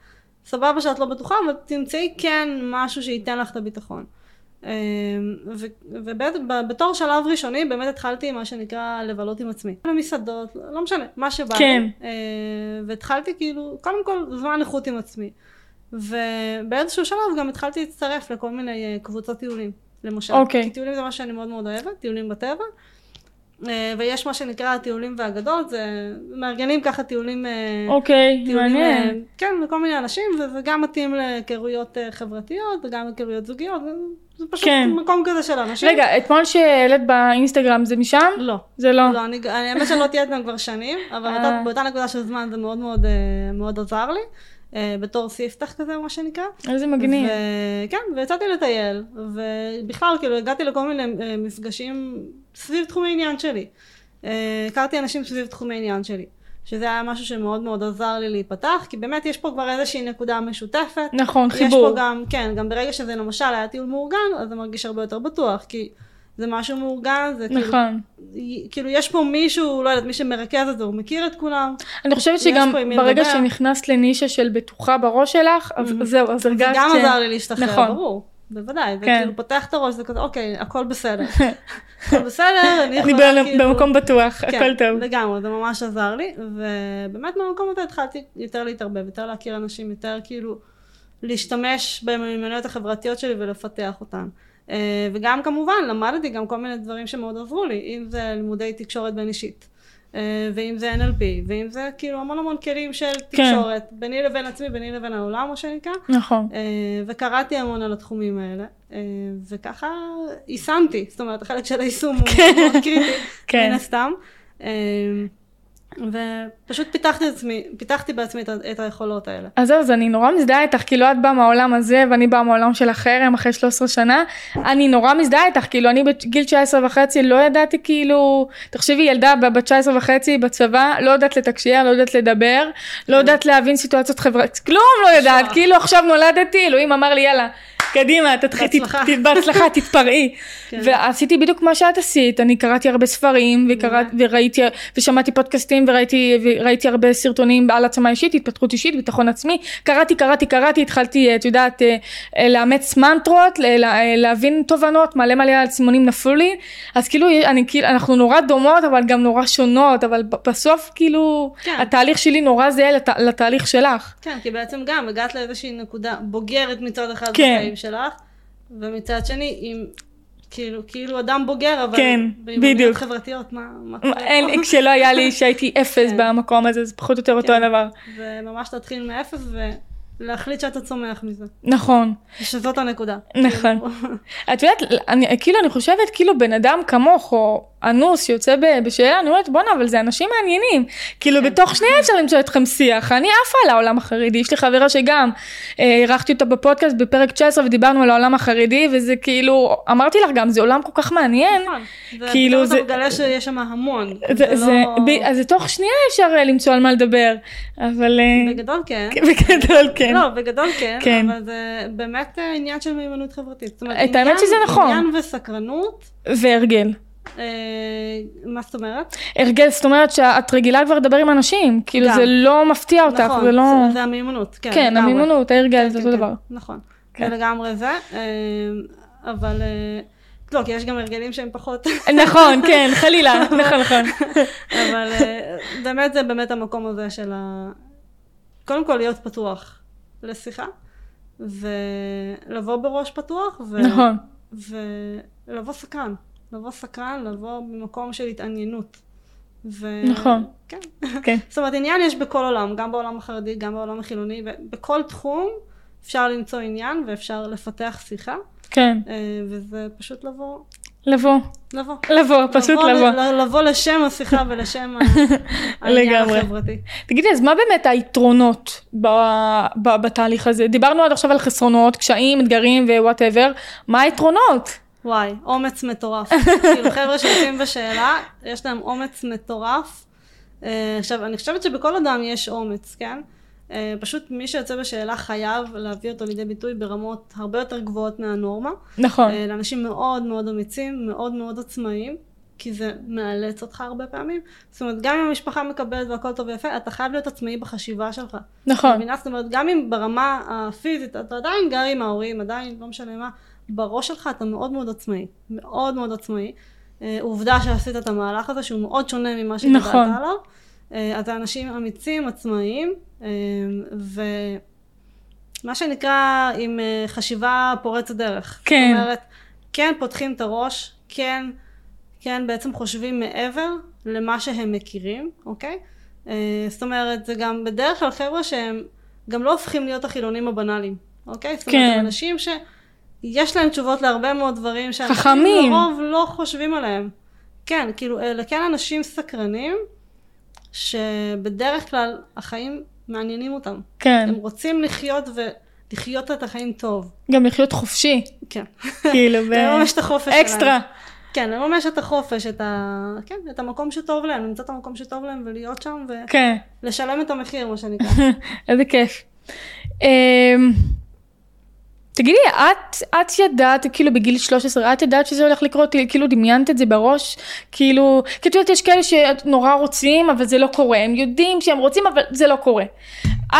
סבבה שאת לא בטוחה, אבל תמצאי כן משהו שייתן לך את הביטחון. אמ, ובתור שלב ראשוני באמת התחלתי מה שנקרא לבלות עם עצמי. במסעדות, לא משנה, מה שבא כן. אה, והתחלתי כאילו, קודם כל זמן איכות עם עצמי. ובאיזשהו שלב גם התחלתי להצטרף לכל מיני אה, קבוצות טיולים, למשל. אוקיי. כי טיולים זה מה שאני מאוד מאוד אוהבת, טיולים בטבע. אה, ויש מה שנקרא הטיולים והאגדות, זה מארגנים ככה טיולים, אה, אוקיי, טיולים, אה, מעניין. כן, לכל מיני אנשים, וזה גם מתאים להיכרויות חברתיות וגם להיכרויות זוגיות, זה פשוט כן. מקום כזה של אנשים. רגע, אתמול שהעלית באינסטגרם זה משם? לא. זה לא. לא, אני, אני האמת שאני לא תהיה איתם כבר שנים, אבל. באותה, באותה נקודה של זמן זה מאוד מאוד, מאוד עזר לי, בתור ספתח כזה, מה שנקרא. איזה מגניב. וכן, ויצאתי לטייל, ובכלל, כאילו, הגעתי לכל מיני מפגשים סביב תחומי עניין שלי. אה, הכרתי אנשים סביב תחומי עניין שלי, שזה היה משהו שמאוד מאוד עזר לי להיפתח, כי באמת יש פה כבר איזושהי נקודה משותפת. נכון, יש חיבור. פה גם, כן, גם ברגע שזה למשל היה טיול מאורגן, אז זה מרגיש הרבה יותר בטוח, כי זה משהו מאורגן, זה כאילו, נכון. כאילו יש פה מישהו, לא יודעת, מי שמרכז את זה, הוא מכיר את כולם. אני חושבת יש שגם ברגע לדבר. שנכנסת לנישה של בטוחה בראש שלך, אז Mhm. זהו, אז זה הרגשת גם ש- עזר לי להשתחרר, נכון. ברור. בוודאי, כן. כאילו פותח את הראש, זה כזה, אוקיי, הכל בסדר. הכל בסדר, אני אני יכולה כאילו... במקום בטוח, כן, הכל טוב. לגמרי, זה ממש עזר לי, ובאמת מהמקום הזה התחלתי יותר להתערבב, יותר להכיר אנשים, יותר כאילו להשתמש במיומנויות החברתיות שלי ולפתח אותן. אה, וגם כמובן למדתי גם כל מיני דברים שמאוד עזרו לי, אם זה לימודי תקשורת בין אישית, ואם זה NLP, ואם זה כאילו המון המון כלים של כן. תקשורת, ביני לבין עצמי, ביני לבין העולם, מה שנקרא. נכון. אה, וקראתי המון על התחומים האלה, אה, וככה יישמתי, זאת אומרת החלק של היישום הוא מאוד מאוד קריטי, כן. מן הסתם. ופשוט פיתחתי עצמי, פיתחתי בעצמי את, את היכולות האלה. אז זהו, אז אני נורא מזדהה איתך, כאילו את באה מהעולם הזה ואני באה מהעולם של החרם אחרי 13 שנה, אני נורא מזדהה איתך, כאילו אני בגיל 19 וחצי לא ידעתי כאילו, תחשבי ילדה בת 19 וחצי בצבא, לא יודעת לתקשר, לא יודעת לדבר, לא יודעת להבין סיטואציות חברתיות, כלום לא יודעת. כאילו עכשיו נולדתי, אלוהים אמר לי יאללה. קדימה, תתחיל, בהצלחה. תתפרעי. כן. ועשיתי בדיוק מה שאת עשית, אני קראתי הרבה ספרים, וקראת, וראיתי, ושמעתי פודקאסטים, וראיתי, וראיתי הרבה סרטונים על עצמה אישית, התפתחות אישית, ביטחון עצמי, קראתי, קראתי, קראתי, התחלתי, את יודעת, אה, אה, לאמץ מנטרות, אה, להבין תובנות, מלא מלא אסימונים נפלו לי, אז כאילו, אני, כאילו, אנחנו נורא דומות, אבל גם נורא שונות, אבל בסוף, כאילו, כן. התהליך שלי נורא זהה לת, לתהליך שלך. כן, כי בעצם גם הגעת לאיזושהי נקודה בוגרת מצד אחד כן. בחיים שלך, ומצד שני עם כאילו, כאילו אדם בוגר, אבל כן, בדיוק. חברתיות, מה, מה אין, פה? כשלא היה לי, שהייתי אפס כן. במקום הזה, זה פחות או יותר אותו כן. הדבר. וממש להתחיל מאפס ולהחליט שאתה צומח מזה, נכון. שזאת הנקודה. נכון. כאילו, את יודעת, אני, כאילו אני חושבת כאילו בן אדם כמוך, או אנוס שיוצא בשאלה, אני אומרת בואנה אבל זה אנשים מעניינים, כאילו כן. בתוך שנייה אפשר למצוא אתכם שיח, אני עפה על העולם החרדי, יש לי חברה שגם אה, אירחתי אותה בפודקאסט בפרק 19 ודיברנו על העולם החרדי וזה כאילו, אמרתי לך גם זה עולם כל כך מעניין, נכון. כאילו זה- זה... אתה מגלה שיש שם המון. זה, זה, לא... ב- אז תוך שנייה אפשר אה, למצוא על מה לדבר, אבל אה, בגדול כן. בגדול כן, לא, בגדול כן, כן. אבל זה באמת עניין של מיומנות חברתית. זאת אומרת, עניין- שזה נכון. עניין וסקרנות, והרגל. אה, מה זאת אומרת? הרגל, זאת אומרת שאת רגילה כבר לדבר עם אנשים, כאילו גם. זה לא מפתיע אותך, נכון, זה לא... זה, זה המיומנות, כן. כן, לגמרי. המימונות, ההרגל, זה כן, אותו כן, דבר. נכון, כן. זה לגמרי זה, אה, אבל אה, לא, כי יש גם הרגלים שהם פחות, נכון, כן, חלילה, נכון, נכון. אבל באמת זה באמת המקום הזה של ה... קודם כל להיות פתוח לשיחה, ולבוא בראש פתוח, ו... נכון, ולבוא סקרן, לבוא סקרן, לבוא במקום של התעניינות. ו... נכון. כן. כן. זאת אומרת, עניין יש בכל עולם, גם בעולם החרדי, גם בעולם החילוני, ובכל תחום אפשר למצוא עניין ואפשר לפתח שיחה, כן, אה, וזה פשוט לבוא, לבוא, לבוא. לבוא, פשוט לבוא. ל- לבוא לשם השיחה ולשם העניין. החברתי. תגידי, אז מה באמת היתרונות ב- ב- בתהליך הזה? דיברנו עד עכשיו על חסרונות, קשיים, אתגרים ו whatever, מה היתרונות? וואי, אומץ מטורף. כאילו חבר'ה שיוצאים בשאלה, יש להם אומץ מטורף. אה, עכשיו, אני חושבת שבכל אדם יש אומץ, כן? אה, פשוט מי שיוצא בשאלה חייב להביא אותו לידי ביטוי ברמות הרבה יותר גבוהות מהנורמה. נכון, אה, לאנשים מאוד מאוד אמיצים, מאוד מאוד עצמאיים, כי זה מאלץ אותך הרבה פעמים. זאת אומרת, גם אם המשפחה מקבלת והכל טוב ויפה, אתה חייב להיות עצמאי בחשיבה שלך. נכון, מבינה? זאת אומרת, גם אם ברמה הפיזית אתה עדיין גר עם ההורים, עדיין לא משנה מה, בראש שלך אתה מאוד מאוד עצמאי. מאוד מאוד עצמאי. אה, עובדה שעשית את המהלך הזה שהוא מאוד שונה ממה שגדלת נכון. עליו. אה, אתה אנשים אמיצים, עצמאיים, אה, ומה שנקרא עם חשיבה פורצת דרך. כן. זאת אומרת, כן פותחים את הראש, כן, כן בעצם חושבים מעבר למה שהם מכירים, אוקיי? זאת אומרת, זה גם בדרך כלל חבר'ה שהם גם לא הופכים להיות החילונים הבנאליים, אוקיי? זאת אומרת, כן. אנשים שיש להם תשובות להרבה מאוד דברים שאנשים. לרוב לא חושבים עליהם. כן, כאילו, אלה כן אנשים סקרנים, שבדרך כלל החיים מעניינים אותם. כן, הם רוצים לחיות ולחיות את החיים טוב. גם לחיות חופשי, כן. כאילו, ב- לממש את החופש שלהם. אקסטרה, כן, לממש את החופש, את, ה... כן, את המקום שטוב להם, למצוא את המקום שטוב להם ולהיות שם כן. ולשלם את המחיר, מה שנקרא. איזה כיף. תגידי, את, את ידעת, כאילו בגיל 13, את ידעת שזה הולך לקרות, כאילו דמיינת את זה בראש? כאילו, כי את יודעת, יש כאלה שנורא רוצים, אבל זה לא קורה. הם יודעים שהם רוצים, אבל זה לא קורה.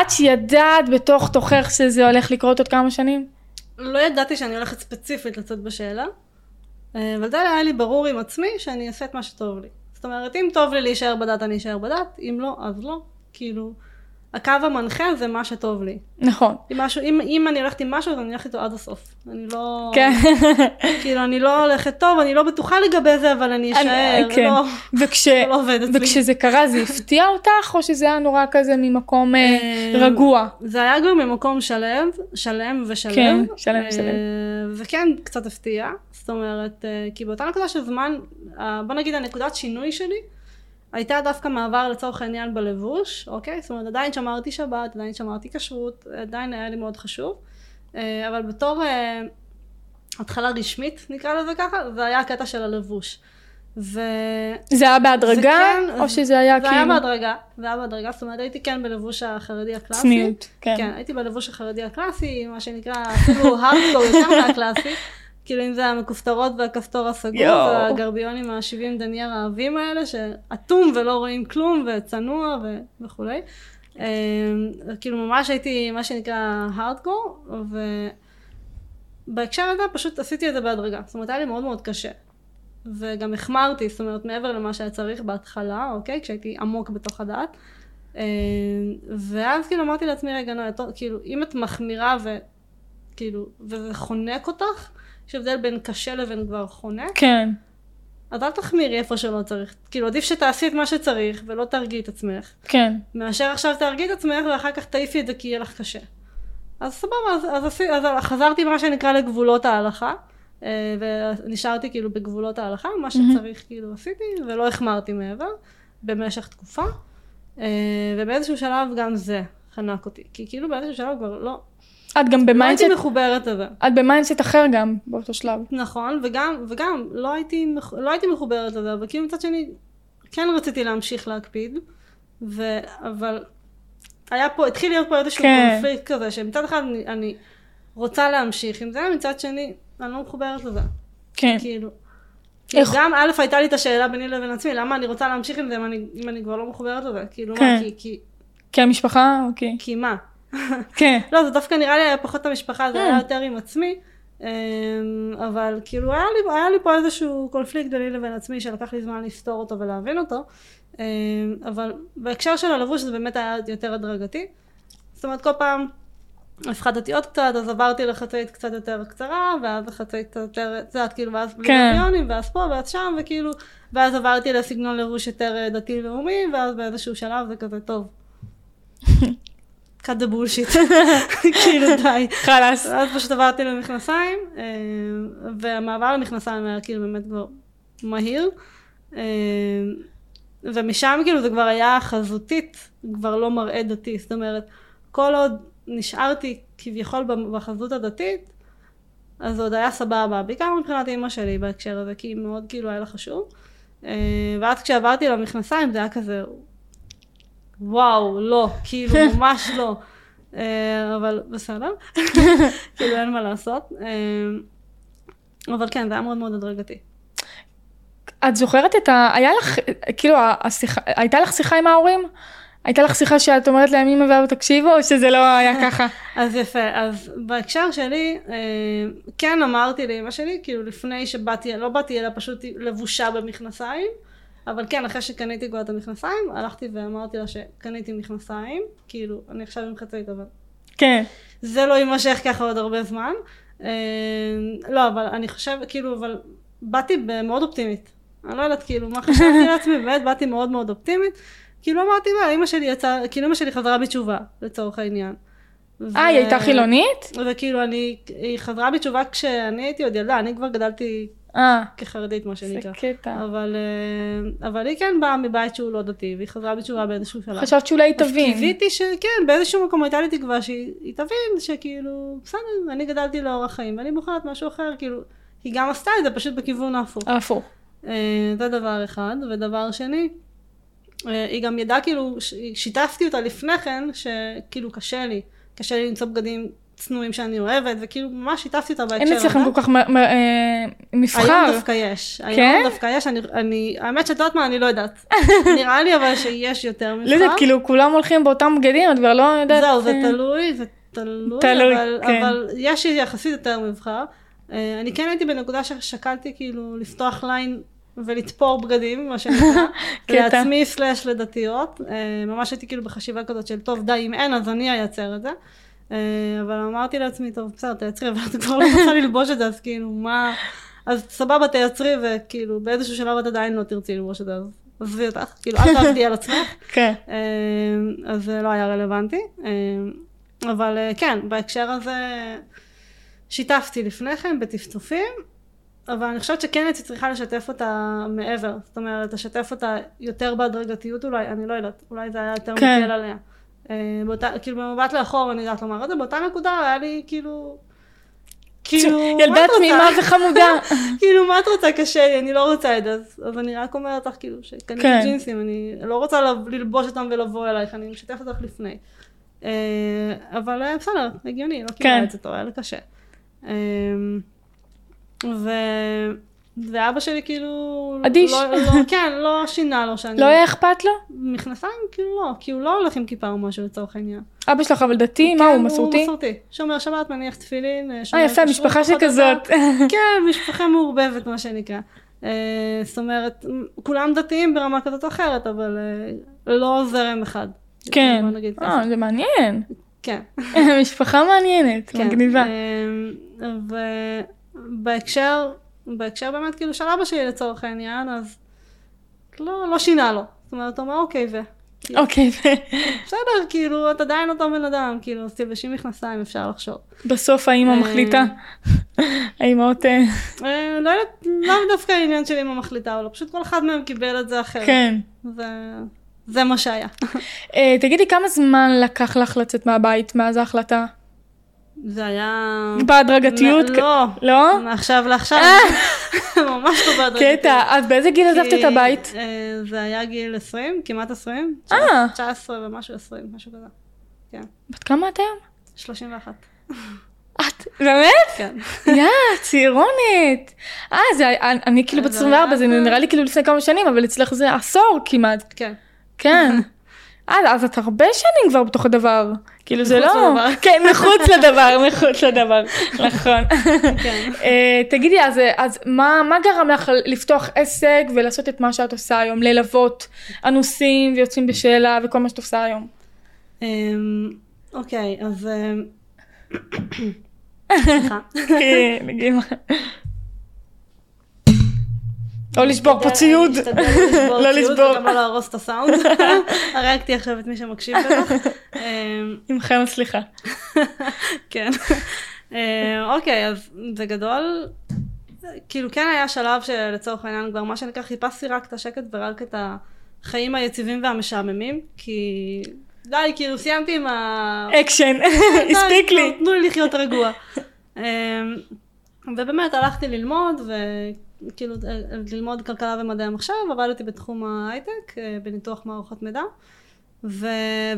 את ידעת בתוך תוכך שזה הולך לקרות עוד כמה שנים? לא ידעתי שאני הולכת ספציפית לצאת בשאלה, אה, אבל די היה לי ברור עם עצמי שאני אעשה את מה שטוב לי. זאת אומרת, אם טוב לי להישאר בדת, אני אשאר בדת, אם לא, אז לא. כאילו, הקו המנחה זה מה שטוב לי. נכון. אם, משהו, אם, אם אני הולכת עם משהו, אז אני הולכת איתו עד הסוף. אני לא... כן. כאילו, אני לא הולכת טוב, אני לא בטוחה לגבי זה, אבל אני אשאר. אני- כן. לא, וכש... זה לא עובד אצלי. וכשזה קרה זה הפתיע אותך, או שזה היה נורא כזה ממקום אה, אה, רגוע? זה היה גם ממקום שלם, שלם ושלם. כן, שלם אה, ושלם. וכן, קצת הפתיע. זאת אומרת, אה, כי באותה נקודה של זמן, אה, בוא נגיד הנקודת שינוי שלי, הייתה דווקא מעבר לצורך העניין בלבוש, אוקיי? זאת אומרת, עדיין שמרתי שבת, עדיין שמרתי כשרות, עדיין היה לי מאוד חשוב. אה, אבל בתור אה, התחלה רשמית, נקרא לזה ככה, זה היה הקטע של הלבוש. ו... זה היה בהדרגה, זה כן, או שזה היה זה כאילו... היה בהדרגה, זה היה בהדרגה, זאת אומרת הייתי כן בלבוש החרדי הקלאסי. צניעות, כן. כן, הייתי בלבוש החרדי הקלאסי, מה שנקרא אפילו הארדקור יותר מהקלאסי. כאילו אם זה המכופתרות והכפתור הסגור. והגרביונים ה-70 דניאר העבים האלה, שאטום ולא רואים כלום, וצנוע ו- וכולי. אה, כאילו ממש הייתי מה שנקרא הארדקור, ובהקשר הזה פשוט עשיתי את זה בהדרגה. זאת אומרת היה לי מאוד מאוד קשה. וגם החמרתי, זאת אומרת מעבר למה שהיה צריך בהתחלה, אוקיי? כשהייתי עמוק בתוך הדעת. אה, ואז כאילו אמרתי לעצמי, רגע, נועה, טוב, כאילו, אם את מחמירה וכאילו, וזה חונק אותך, יש הבדל בין קשה לבין כבר חונק, כן, אז אל תחמירי איפה שלא צריך. כאילו, עדיף שתעשי את מה שצריך ולא תהרגי את עצמך, כן. מאשר עכשיו תהרגי את עצמך ואחר כך תעיפי את זה כי יהיה לך קשה. אז סבבה, אז, אז, עשי, אז חזרתי מה שנקרא לגבולות ההלכה, אה, ונשארתי כאילו בגבולות ההלכה, מה שצריך כאילו עשיתי, ולא החמרתי מעבר במשך תקופה. אה, ובאיזשהו שלב גם זה חנק אותי, כי כאילו באיזשהו שלב כבר לא, את גם לא ב mindset, הייתי מחוברת לזה. את ב mindset אחר גם באותו שלב. נכון, וגם, וגם לא הייתי, לא הייתי מחוברת לזה, אבל כאילו מצד שני, כן רציתי להמשיך להקפיד, ו... אבל היה פה, התחיל להיות פה איזשהו כן. קונפליקט כזה, שמצד אחד אני, אני רוצה להמשיך עם זה, מצד שני, אני לא מחוברת לזה, כן. כאילו. איך- גם א' הייתה לי את השאלה ביני לבין עצמי, למה אני רוצה להמשיך עם זה אם אני, אם אני כבר לא מחוברת לזה, כאילו כן. מה, כי, כי, כי המשפחה, אוקיי. כי מה? כן. לא, זה דווקא נראה לי היה פחות המשפחה, זה אה. היה יותר עם עצמי. אמ, אבל כאילו היה לי, היה לי פה איזשהו קונפליקט ביני לבין עצמי שלקח לי זמן לפתור אותו ולהבין אותו. אמ, אבל בהקשר של הלבוש זה באמת היה יותר הדרגתי. זאת אומרת כל פעם הפחדתי עוד קצת, אז עברתי לחצאית קצת יותר קצרה, ואז לחצאית קצת יותר, את יודעת, כאילו, ואז בלי כן. דמיונים, ואז פה, ואז שם, וכאילו, ואז עברתי לסגנון לבוש יותר אה, דתי-לאומי, ואז באיזשהו שלב זה כזה, טוב. cut the bullshit, כאילו די. חלאס. ואז פשוט עברתי למכנסיים, אה, והמעבר למכנסיים היה כאילו באמת כבר מהיר. אה, ומשם כאילו זה כבר היה חזותית, כבר לא מראה דתי. זאת אומרת, כל עוד נשארתי כביכול בחזות הדתית, אז עוד היה סבבה, בעיקר מבחינת אימא שלי בהקשר הזה, כי מאוד כאילו היה לה חשוב. אה, ואז כשעברתי למכנסיים זה היה כזה, וואו, לא, כאילו ממש לא. אה, אבל בסדר, כאילו אין מה לעשות. אה, אבל כן, זה היה מאוד מאוד הדרגתי. את זוכרת את ה... היה לך, כאילו, השיחה, הייתה לך שיחה עם ההורים? הייתה לך שיחה שאת אומרת להם אמא ואבא תקשיבו, או שזה לא היה ככה? אז יפה, אז בהקשר שלי, אה, כן אמרתי לאמא שלי, כאילו לפני שבאתי, לא באתי אלא פשוט לבושה במכנסיים, אבל כן, אחרי שקניתי כבר את המכנסיים, הלכתי ואמרתי לה שקניתי מכנסיים, כאילו, אני עכשיו עם חצאית, אבל כן. זה לא יימשך ככה עוד הרבה זמן. אה, לא, אבל אני חושבת, כאילו, אבל באתי מאוד אופטימית. אני לא יודעת, כאילו, מה חשבתי לעצמי, באמת באתי מאוד מאוד אופטימית. כאילו אמרתי, מה, אמא שלי יצאה, כאילו אמא שלי חזרה בתשובה, לצורך העניין. אה, היא הייתה חילונית? וכאילו אני, היא חזרה בתשובה כשאני הייתי עוד ילדה, אני כבר גדלתי אה, כחרדית, מה זה שנקרא. קטע. אבל, אה, אבל היא כן באה מבית שהוא לא דתי, והיא חזרה בתשובה באיזשהו שלב. חשבת שאולי היא אז תבין. קיוויתי שכן, באיזשהו מקום הייתה לי תקווה שהיא היא תבין שכאילו, בסדר, אני גדלתי לאורח חיים ואני בוחרת משהו אחר, כאילו, היא גם עשתה את זה פשוט בכיוון ההפוך. הפוך. אה, זה דבר אחד, ודבר שני, אה, היא גם ידעה כאילו, שיתפתי אותה לפני כן, שכאילו קשה לי, קשה לי למצוא בגדים צנועים שאני אוהבת, וכאילו ממש שיתפתי אותה בהקשר אין הזה. אצלכם כל כך מ- מ- אה, מבחר. היום דווקא יש. כן? היום דווקא יש, אני, אני, האמת שאת יודעת מה, אני לא יודעת. נראה לי אבל שיש יותר מבחר. לא יודעת, כאילו כולם הולכים באותם בגדים, את כבר לא יודעת. זהו, זה אה, תלוי, זה תלוי, תלוי, אבל, כן. אבל יש יחסית יותר מבחר. אה, אני כן הייתי בנקודה ששקלתי כאילו לפתוח ליין ולתפור בגדים, מה שנקרא. לעצמי סלאש לדתיות. ממש הייתי כאילו בחשיבה כזאת של טוב די, אם אין אז אני אייצר את זה. אה, אבל אמרתי לעצמי, טוב בסדר תייצרי, אבל את כבר לא רוצה ללבוש את זה, אז כאילו מה... אז סבבה תייצרי, וכאילו באיזשהו שלב את עדיין לא תרצי ללבוש את זה, אז עזבי אותך, כאילו אל תעבדי על עצמך. כן. אה, אז זה לא היה רלוונטי. אה, אבל כן, בהקשר הזה שיתפתי לפני כן בטפטופים, אבל אני חושבת שכן הייתי צריכה לשתף אותה מעבר. זאת אומרת, לשתף אותה יותר בהדרגתיות אולי, אני לא יודעת, אולי זה היה יותר כן. מקל עליה. אה, באותה, כאילו במבט לאחור אני יודעת לומר את זה, באותה נקודה היה לי כאילו... כאילו, מה ילדה את רוצה? תמימה וחמודה. כאילו, מה את רוצה? קשה לי, אני לא רוצה את זה. אז, אני רק אומרת לך, כאילו, שקניתי כן. ג'ינסים, אני לא רוצה לב- ללבוש אותם ולבוא אלייך, אני משתפת אותך לפני. אה, אבל אה, בסדר, הגיוני, לא קיבלה כן. את זה טוב, היה לי קשה. ואבא שלי כאילו... אדיש. לא, לא, כן, לא שינה לו שאני... לא היה אכפת לו? מכנסיים? כאילו לא, כי הוא לא הולך עם כיפה או משהו לצורך העניין. אבא שלך אבל דתי? מה כן, הוא מסורתי? הוא מסורתי. שומר שבת, מניח תפילין. אה, שומר אה יפה, משפחה שכזאת. כן, משפחה מעורבבת מה שנקרא. אה, זאת אומרת, כולם דתיים ברמה כזאת או אחרת, אבל אה, לא זרם אחד. כן. בוא נגיד ככה. אה, זה מעניין. כן. משפחה מעניינת, כן. מגניבה. ובהקשר, בהקשר באמת כאילו של אבא שלי לצורך העניין, אז לא, לא שינה לו. זאת אומרת, הוא אמר אוקיי, ו... אוקיי, בסדר, כאילו, את עדיין אותו בן אדם, כאילו, אז תלבשי מכנסיים, אפשר לחשוב. בסוף האמא אה, מחליטה. האמהות, אה, אה, לא יודעת, לאו דווקא העניין של אמא מחליטה או לא, פשוט כל אחד מהם קיבל את זה אחרת. כן. זה, מה שהיה. תגידי, כמה זמן לקח לך לצאת מהבית מאז ההחלטה? זה היה... בהדרגתיות? לא, לא? מעכשיו לעכשיו, ממש לא בהדרגתיות. קטע, אז באיזה גיל עזבת את הבית? אה, זה היה גיל 20, כמעט 20. אה. 19 ומשהו 20, משהו כזה. כן, בת כמה את היום? 31. את, באמת? כן. יא, צעירונת. אה, זה, אני, כאילו בת זה 24, זה נראה לי כאילו לפני כמה שנים, אבל אצלך זה עשור כמעט. כן. כן. אה, אז את הרבה שנים כבר בתוך הדבר. כאילו זה מחוץ לא... לדבר. כן, מחוץ לדבר, מחוץ לדבר. נכון. כן. אה, תגידי, אז, מה, גרם לך לפתוח עסק ולעשות את מה שאת עושה היום? ללוות אנוסים ויוצאים בשאלה וכל מה שאת עושה היום. אמ, אוקיי, אז... אמ, סליחה. כן. או לשבור פה ציוד. לא לשבור. וגם לא להרוס את הסאונד. הרגתי עכשיו את מי שמקשיב בטח. אמ, עמכם הסליחה. כן. אה, אוקיי, אז בגדול, כאילו כן היה שלב שלצורך העניין כבר מה שנקרא חיפשתי רק את השקט ורק את החיים היציבים והמשעממים, כי די, כאילו סיימתי עם ה... אקשן, די, הספיק לי. תנו- לי לחיות רגוע. אמ, ובאמת הלכתי ללמוד, וכאילו אה, ללמוד כלכלה ומדעי המחשב, עבדתי בתחום ההייטק, אה, בניתוח מערכות מידע, ו...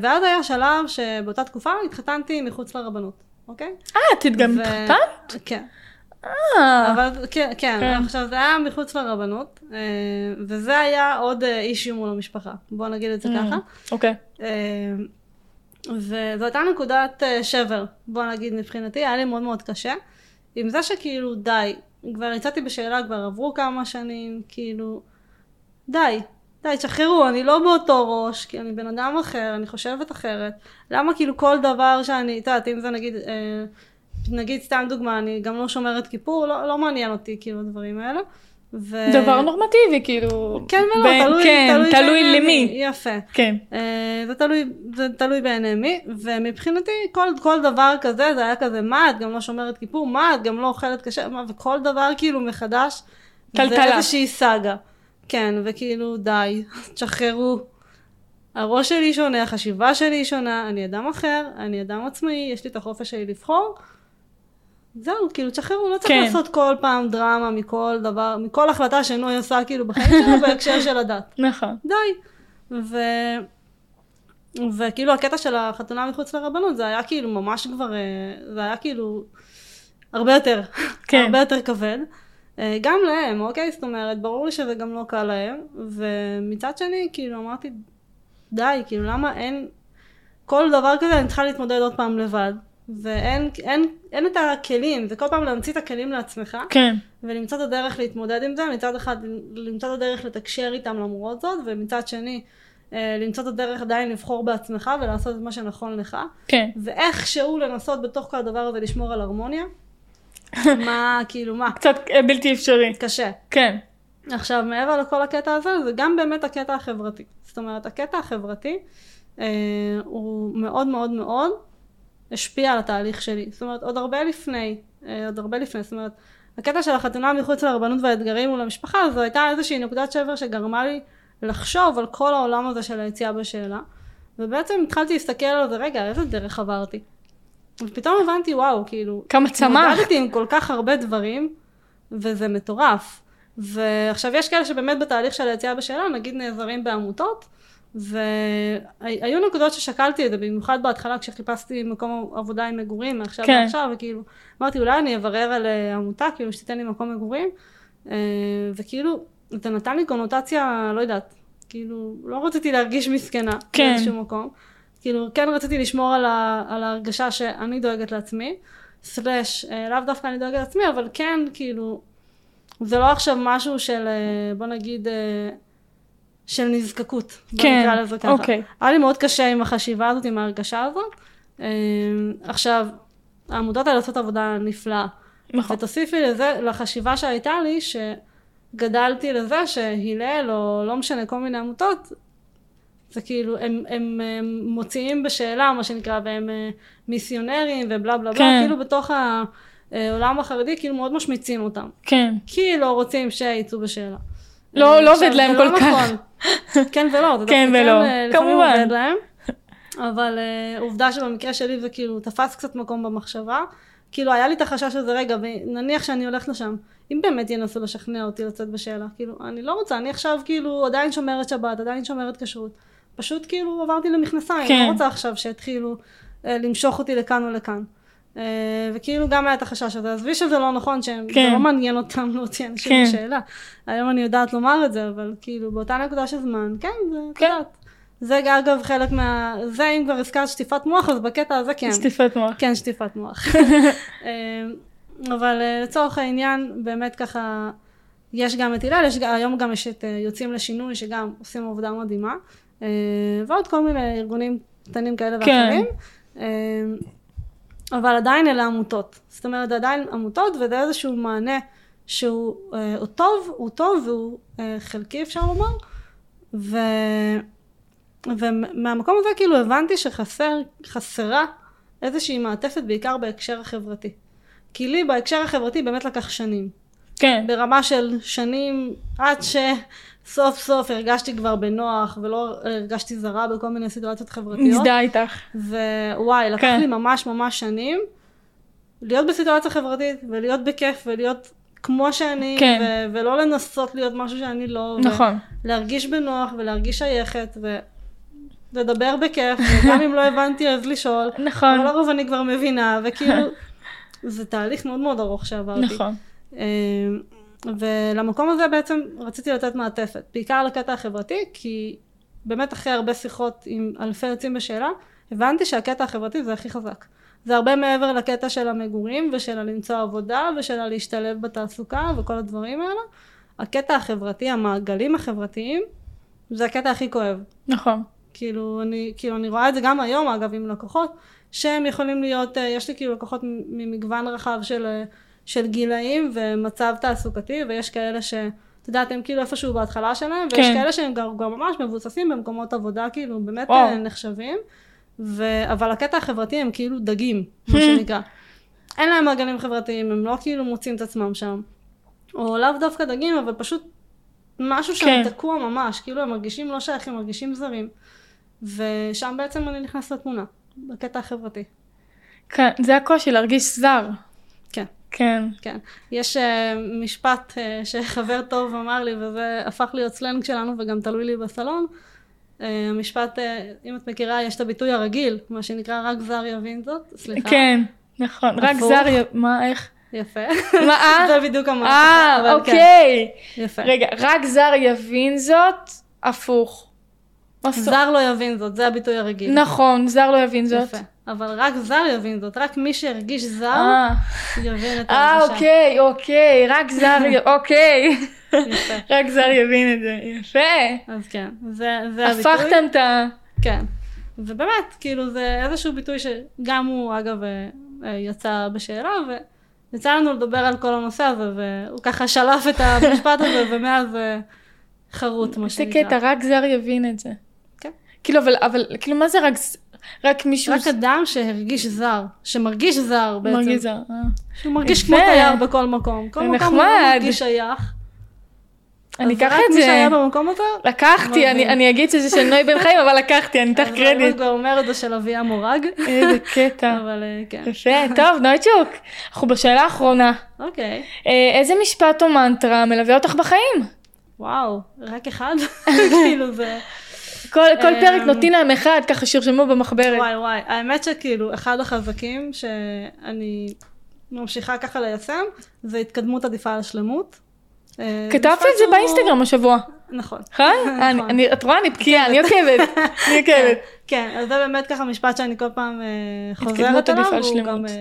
ואז היה שלב שבאותה תקופה התחתנתי מחוץ לרבנות, אוקיי? אה, את גם ו- התחתנת? כן. אה, אבל כן, כן, כן. עכשיו זה היה מחוץ לרבנות, וזה היה עוד אישיו מול המשפחה, בוא נגיד את זה Mm. ככה. אוקיי. וזו הייתה נקודת שבר, בוא נגיד מבחינתי, היה לי מאוד מאוד קשה. עם זה שכאילו די, כבר יצאתי בשאלה, כבר עברו כמה שנים, כאילו, די, די, תשחררו, אני לא באותו ראש, כי אני בן אדם אחר, אני חושבת אחרת. למה כאילו כל דבר שאני, את יודעת, אם זה נגיד, אה, נגיד סתם דוגמה, אני גם לא שומרת כיפור, לא, לא מעניין אותי כאילו הדברים האלה. ו... דבר נורמטיבי, כאילו. כן ולא, בין- תלוי, כן, תלוי, תלוי בעיני למי. יפה. כן. אה, זה תלוי, זה תלוי בעיני מי, ומבחינתי כל, כל דבר כזה, זה היה כזה, מה, את גם לא שומרת כיפור, מה, את גם לא אוכלת קשה, מה, וכל דבר כאילו מחדש, זה טלטלה. איזושהי סאגה. כן, וכאילו, די, תשחררו. הראש שלי שונה, החשיבה שלי שונה, אני אדם אחר, אני אדם עצמאי, יש לי את החופש שלי לבחור. זהו, כאילו, תשחררו, לא צריך כן. לעשות כל פעם דרמה מכל דבר, מכל החלטה שנוי עושה כאילו בחיים שלה בהקשר של הדת. נכון. די. ו... וכאילו הקטע של החתונה מחוץ לרבנות זה היה כאילו ממש כבר, אה, זה היה כאילו הרבה יותר, כן. הרבה יותר כבד. אה, גם להם, אוקיי? זאת אומרת, ברור לי שזה גם לא קל להם, ומצד שני, כאילו אמרתי, די, כאילו למה אין, כל דבר כזה אני צריכה להתמודד עוד פעם לבד, ואין אין, אין את הכלים, זה כל פעם להמציא את הכלים לעצמך, כן. ולמצוא את הדרך להתמודד עם זה, מצד אחד למצוא את הדרך לתקשר איתם למרות זאת, ומצד שני אה, למצוא את הדרך עדיין לבחור בעצמך ולעשות את מה שנכון לך, כן. ואיכשהו לנסות בתוך כל הדבר הזה לשמור על הרמוניה. מה, כאילו מה, קצת אה, בלתי אפשרי. קשה. כן. עכשיו, מעבר לכל הקטע הזה, זה גם באמת הקטע החברתי. זאת אומרת, הקטע החברתי אה, הוא מאוד מאוד מאוד השפיע על התהליך שלי. זאת אומרת, עוד הרבה לפני, אה, עוד הרבה לפני, זאת אומרת, הקטע של החתונה מחוץ לרבנות והאתגרים מול המשפחה, זו הייתה איזושהי נקודת שבר שגרמה לי לחשוב על כל העולם הזה של היציאה בשאלה, ובעצם התחלתי להסתכל על זה, רגע, איזה דרך עברתי. ופתאום הבנתי, וואו, כאילו, כמה צמח. התמודדתי עם כל כך הרבה דברים, וזה מטורף. ועכשיו יש כאלה שבאמת בתהליך של היציאה בשאלה, נגיד נעזרים בעמותות, והיו נקודות ששקלתי את זה, במיוחד בהתחלה כשחיפשתי מקום עבודה עם מגורים, מעכשיו כן. לעכשיו, וכאילו, אמרתי אולי אני אברר על אה, עמותה, כאילו שתיתן לי מקום מגורים, אה, וכאילו, זה נתן לי קונוטציה, לא יודעת, כאילו, לא רציתי להרגיש מסכנה כן. באיזשהו מקום, כאילו, כן רציתי לשמור על, ה, על ההרגשה שאני דואגת לעצמי, סלאש, אה, לאו דווקא אני דואגת לעצמי, אבל כן, כאילו, זה לא עכשיו משהו של, בוא נגיד, של נזקקות. כן. אוקיי. היה לי מאוד קשה עם החשיבה הזאת, עם ההרגשה הזאת. אה, עכשיו, העמותות האלה עושות עבודה נפלאה. נכון. ותוסיפי לזה, לחשיבה שהייתה לי, שגדלתי לזה שהלל, או לא משנה, כל מיני עמותות, זה כאילו, הם, הם, הם מוציאים בשאלה, מה שנקרא, והם אה, מיסיונרים ובלה בלה כן. בלה, כאילו בתוך העולם החרדי, כאילו מאוד משמיצים אותם. כן. כי לא רוצים שיצאו בשאלה. לא- לא עובד להם כל לא כך. נכון. כן ולא, זה כן ולא, כמובן. אבל אה, עובדה שבמקרה שלי זה כאילו תפס קצת מקום במחשבה. כאילו היה לי את החשש הזה, רגע, נניח שאני הולכת לשם, אם באמת ינסו לשכנע אותי לצאת בשאלה, כאילו, אני לא רוצה, אני עכשיו כאילו עדיין שומרת שבת, עדיין שומרת כשרות. פשוט כאילו עברתי למכנסיים, כן. לא רוצה עכשיו שיתחילו אה, למשוך אותי לכאן או לכאן. אה, וכאילו גם היה את החשש הזה, עזבי שזה לא נכון, שהם, כן. לא מעניין אותם להוציא אנשים כן. בשאלה. היום אני יודעת לומר את זה, אבל כאילו באותה נקודה של זמן, כן, זה, את כן. יודעת. זה אגב חלק מה... זה אם כבר הזכרת שטיפת מוח, אז בקטע הזה כן. שטיפת מוח. כן, שטיפת מוח. אמ, אבל אה, לצורך העניין, באמת ככה, יש גם את הלל, יש, היום גם יש את אה, יוצאים לשינוי, שגם עושים עבודה מדהימה, אה, ועוד כל מיני ארגונים קטנים כאלה כן. ואחרים. אבל עדיין אלה עמותות. זאת אומרת, עדיין עמותות, וזה איזשהו מענה שהוא אה, הוא טוב, הוא טוב והוא אה, חלקי אפשר לומר. ו... ומהמקום הזה כאילו הבנתי שחסר, חסרה איזושהי מעטפת בעיקר בהקשר החברתי. כי לי בהקשר החברתי באמת לקח שנים. כן. ברמה של שנים עד שסוף סוף הרגשתי כבר בנוח ולא הרגשתי זרה בכל מיני סיטואציות חברתיות. מזדהה איתך. ווואי, לקח כן. לי ממש ממש שנים להיות בסיטואציה חברתית ולהיות בכיף ולהיות כמו שאני כן. ו- ולא לנסות להיות משהו שאני לא. נכון. להרגיש בנוח ולהרגיש שייכת ולדבר בכיף וגם אם לא הבנתי אז לשאול. נכון. אבל לרוב אני כבר מבינה וכאילו זה תהליך מאוד מאוד ארוך שעברתי. נכון. ולמקום הזה בעצם רציתי לתת מעטפת, בעיקר לקטע החברתי, כי באמת אחרי הרבה שיחות עם אלפי יוצאים בשאלה, הבנתי שהקטע החברתי זה הכי חזק. זה הרבה מעבר לקטע של המגורים ושל הלמצוא עבודה ושל הלהשתלב בתעסוקה וכל הדברים האלה. הקטע החברתי, המעגלים החברתיים, זה הקטע הכי כואב. נכון. כאילו אני, כאילו אני רואה את זה גם היום אגב עם לקוחות שהם יכולים להיות, אה, יש לי כאילו לקוחות ממגוון רחב של, אה, של גילאים ומצב תעסוקתי ויש כאלה ש... את יודעת, הם כאילו איפשהו בהתחלה שלהם, ויש כן. כאלה שהם גם, גם ממש מבוססים במקומות עבודה, כאילו באמת וואו. וואו. נחשבים, ו... אבל הקטע החברתי הם כאילו דגים, מה שנקרא. אין להם מעגלים חברתיים, הם לא כאילו מוצאים את עצמם שם. או לאו דווקא דגים, אבל פשוט משהו שם כן. תקוע ממש, כאילו הם מרגישים לא שייכים, מרגישים זרים. ושם בעצם אני נכנסת לתמונה, בקטע החברתי. כן, זה הקושי, להרגיש זר. כן, כן. כן. יש uh, משפט uh, שחבר טוב אמר לי, וזה הפך להיות סלנג שלנו וגם תלוי לי בסלון. Uh, המשפט, uh, אם את מכירה, יש את הביטוי הרגיל, מה שנקרא רק זר יבין זאת, סליחה. כן, נכון. רק. זר, י- מה, איך? יפה. מה, אה? זה בדיוק אמרתי. אה, כן, אוקיי. יפה. רגע, רק זר יבין זאת, הפוך. זר לא יבין זאת, זה הביטוי הרגיל. נכון, זר לא יבין זאת. יפה. אבל רק זר יבין זאת, רק מי שהרגיש זר אה, יבין את אה, ההרגשה. אוקיי, אוקיי, רק זר, אוקיי. רק זר יבין את זה, יפה. אז כן, זה, זה הביטוי. הפכתם את ה... כן. ובאמת, כאילו זה איזשהו ביטוי שגם הוא אגב אה, אה, יצא בשאלה, ויצא לנו לדבר על כל הנושא הזה, והוא ככה שלף את המשפט הזה, ומאז זה חרוט, מה זה שנקרא. קטע, רק זר יבין את זה. כן. כאילו, אבל, אבל, כאילו, מה זה רק, רק מישהו... רק אדם שהרגיש זר, שמרגיש זר בעצם. מרגיש זר. אה. שהוא מרגיש. כמו תייר בכל מקום. כל זה מקום הוא מרגיש שייך. אני אז אקח רק את מי זה. שהיה במקום הזה, לקחתי. אני, אני אגיד שזה של נוי בן חיים, אבל לקחתי, אני אתן אז קרדיט. אני כבר אומרת זה של אביה מורג. איזה קטע. אבל אה, כן. יפה, טוב, נויצ'וק, אנחנו בשאלה האחרונה. אוקיי. אה, איזה משפט או מנטרה מלווה אותך בחיים? וואו, רק אחד? כאילו זה... כל, כל אמ, פרק נותנים להם אחד, ככה שירשמו במחברת. וואי וואי, האמת שכאילו אחד החזקים שאני ממשיכה ככה ליישם זה התקדמות עדיפה על שלמות. אה, כתבת את זה באינסטגרם השבוע, נכון. נכון? אני- אני- את רואה, אני בקיאה, אני עוקבת. אני עוקבת. כן, אז זה באמת ככה משפט שאני כל פעם אה, חוזרת עליו, שלמות. גם אה,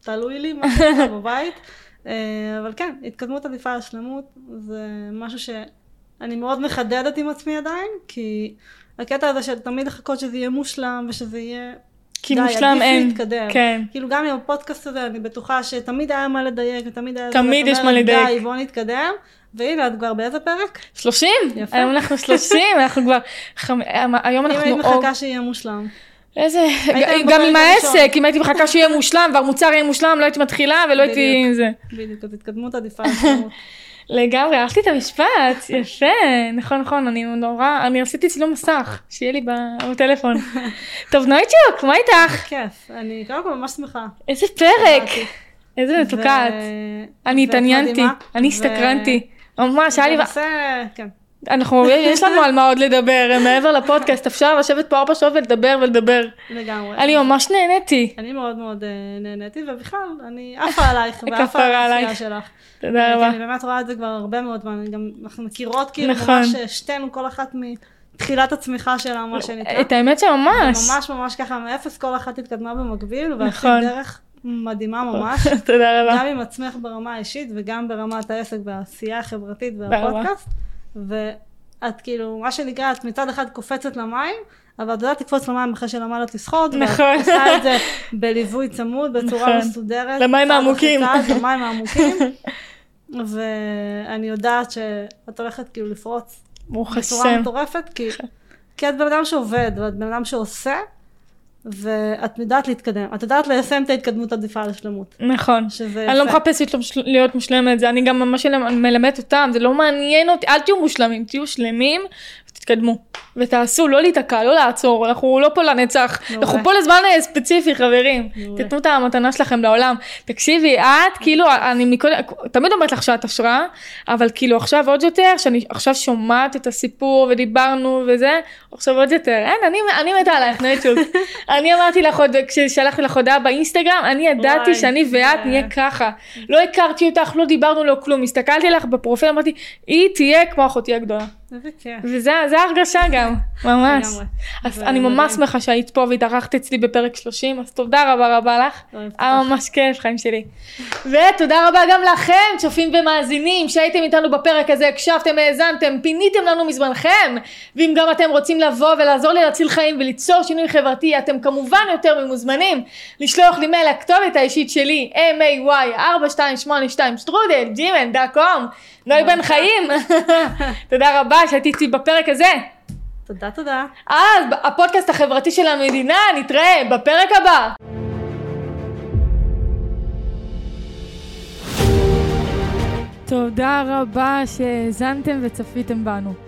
תלוי לי מה שנקרא בבית. אה, אבל כן, התקדמות עדיפה על שלמות זה משהו שאני מאוד מחדדת עם עצמי עדיין, כי הקטע הזה של תמיד לחכות שזה יהיה מושלם ושזה יהיה... כי די, מושלם עדיף אין. להתקדם. כן. כאילו גם עם הפודקאסט הזה אני בטוחה שתמיד היה מה לדייק ותמיד היה... תמיד יש מה לדייק. די בוא נתקדם והנה, את כבר באיזה פרק? 30? יפה. היום אנחנו 30, אנחנו כבר... חמ- היום אם היית אנחנו... מחכה שיהיה מושלם. איזה... גם עם. העסק, אם הייתי מחכה שיהיה מושלם והמוצר יהיה מושלם, לא הייתי מתחילה ולא הייתי... בדיוק. אז התקדמות עדיפה. לגמרי, אהבתי את המשפט, יפה, נכון נכון, אני נורא, אני עשיתי צילום מסך, שיהיה לי בטלפון. טוב, נויצ'וק, מה איתך? כיף, אני קודם כל ממש שמחה. איזה פרק. איזה. ו- אני התעניינתי. אני הסתקרנתי. ממש, היה לי... אנחנו, יש לנו על מה עוד לדבר, מעבר לפודקאסט, אפשר לשבת פה ארבע שעות ולדבר ולדבר. לגמרי. אני ממש נהניתי. אני מאוד מאוד אה, נהניתי, ובכלל, אני עפה עלייך, ועפה על העשייה. שלך. תודה רבה. אני באמת רואה את זה כבר הרבה מאוד זמן, אני גם, אנחנו מכירות כאילו נכון. ממש אה, שתינו, כל אחת מתחילת הצמיחה שלה, מה שנקרא. את האמת שממש. ממש ממש ככה, מאפס כל אחת התקדמה במקביל, ועשית נכון. דרך מדהימה ממש. תודה רבה. גם עם עצמך ברמה האישית וגם ברמת העסק והעשייה החברתית. והפודקאסט. ואת כאילו, מה שנקרא, את מצד אחד קופצת למים, אבל את יודעת לקפוץ למים אחרי שלמדת לשחות. נכון. ואת עושה את זה בליווי צמוד, בצורה נכון. מסודרת. למים העמוקים. למים העמוקים. ואני יודעת שאת הולכת כאילו לפרוץ ברוך בצורה השם. מטורפת, כי, כי את בן אדם שעובד, ואת בן אדם שעושה, ואת יודעת להתקדם. את יודעת ליישם את ההתקדמות עדיפה לשלמות. נכון. שזה אני לא. מחפשת להיות מושלמת, זה אני גם ממש מלמדת אותם, זה לא מעניין אותי, אל תהיו מושלמים, תהיו שלמים ותתקדמו. ותעשו, לא להיתקע, לא לעצור, אנחנו לא פה לנצח, מעולה. אנחנו פה לזמן אה, ספציפי חברים, מעולה. תתנו את המתנה שלכם לעולם. תקשיבי, את כאילו, אני מקודם, תמיד אומרת לך שאת השראה, אבל כאילו עכשיו עוד יותר, שאני עכשיו שומעת את הסיפור ודיברנו וזה, עכשיו עוד יותר, אין, אני, אני מתה עלייך, נטשוק. אני אמרתי לך עוד, כששלחתי לך הודעה באינסטגרם, אני ידעתי שאני ואת נהיה ככה. לא הכרתי אותך, לא דיברנו, לא כלום. הסתכלתי עליך בפרופיל, אמרתי, היא תהיה כמו אחותי הגדולה. איזה כיף. וזה זה ההרגשה גם, ממש. אז אני ממש. שמחה שהיית פה והתארחת אצלי בפרק 30, אז תודה רבה רבה לך. אוהבת היה. ממש כיף, חיים שלי. ותודה רבה גם לכם, צופים ומאזינים, שהייתם איתנו בפרק הזה, הקשבתם, האזנתם, פיניתם לנו מזמנכם. ואם גם אתם רוצים לבוא ולעזור לי להציל חיים וליצור שינוי חברתי, אתם כמובן יותר ממוזמנים לשלוח לי מייל לכתובת האישית שלי, may4282 שטרודל, קום, נוי בן חיים. תודה רבה שהייתי איתי בפרק הזה. תודה, תודה. אז הפודקאסט החברתי של המדינה, נתראה בפרק הבא. תודה רבה שהאזנתם וצפיתם בנו.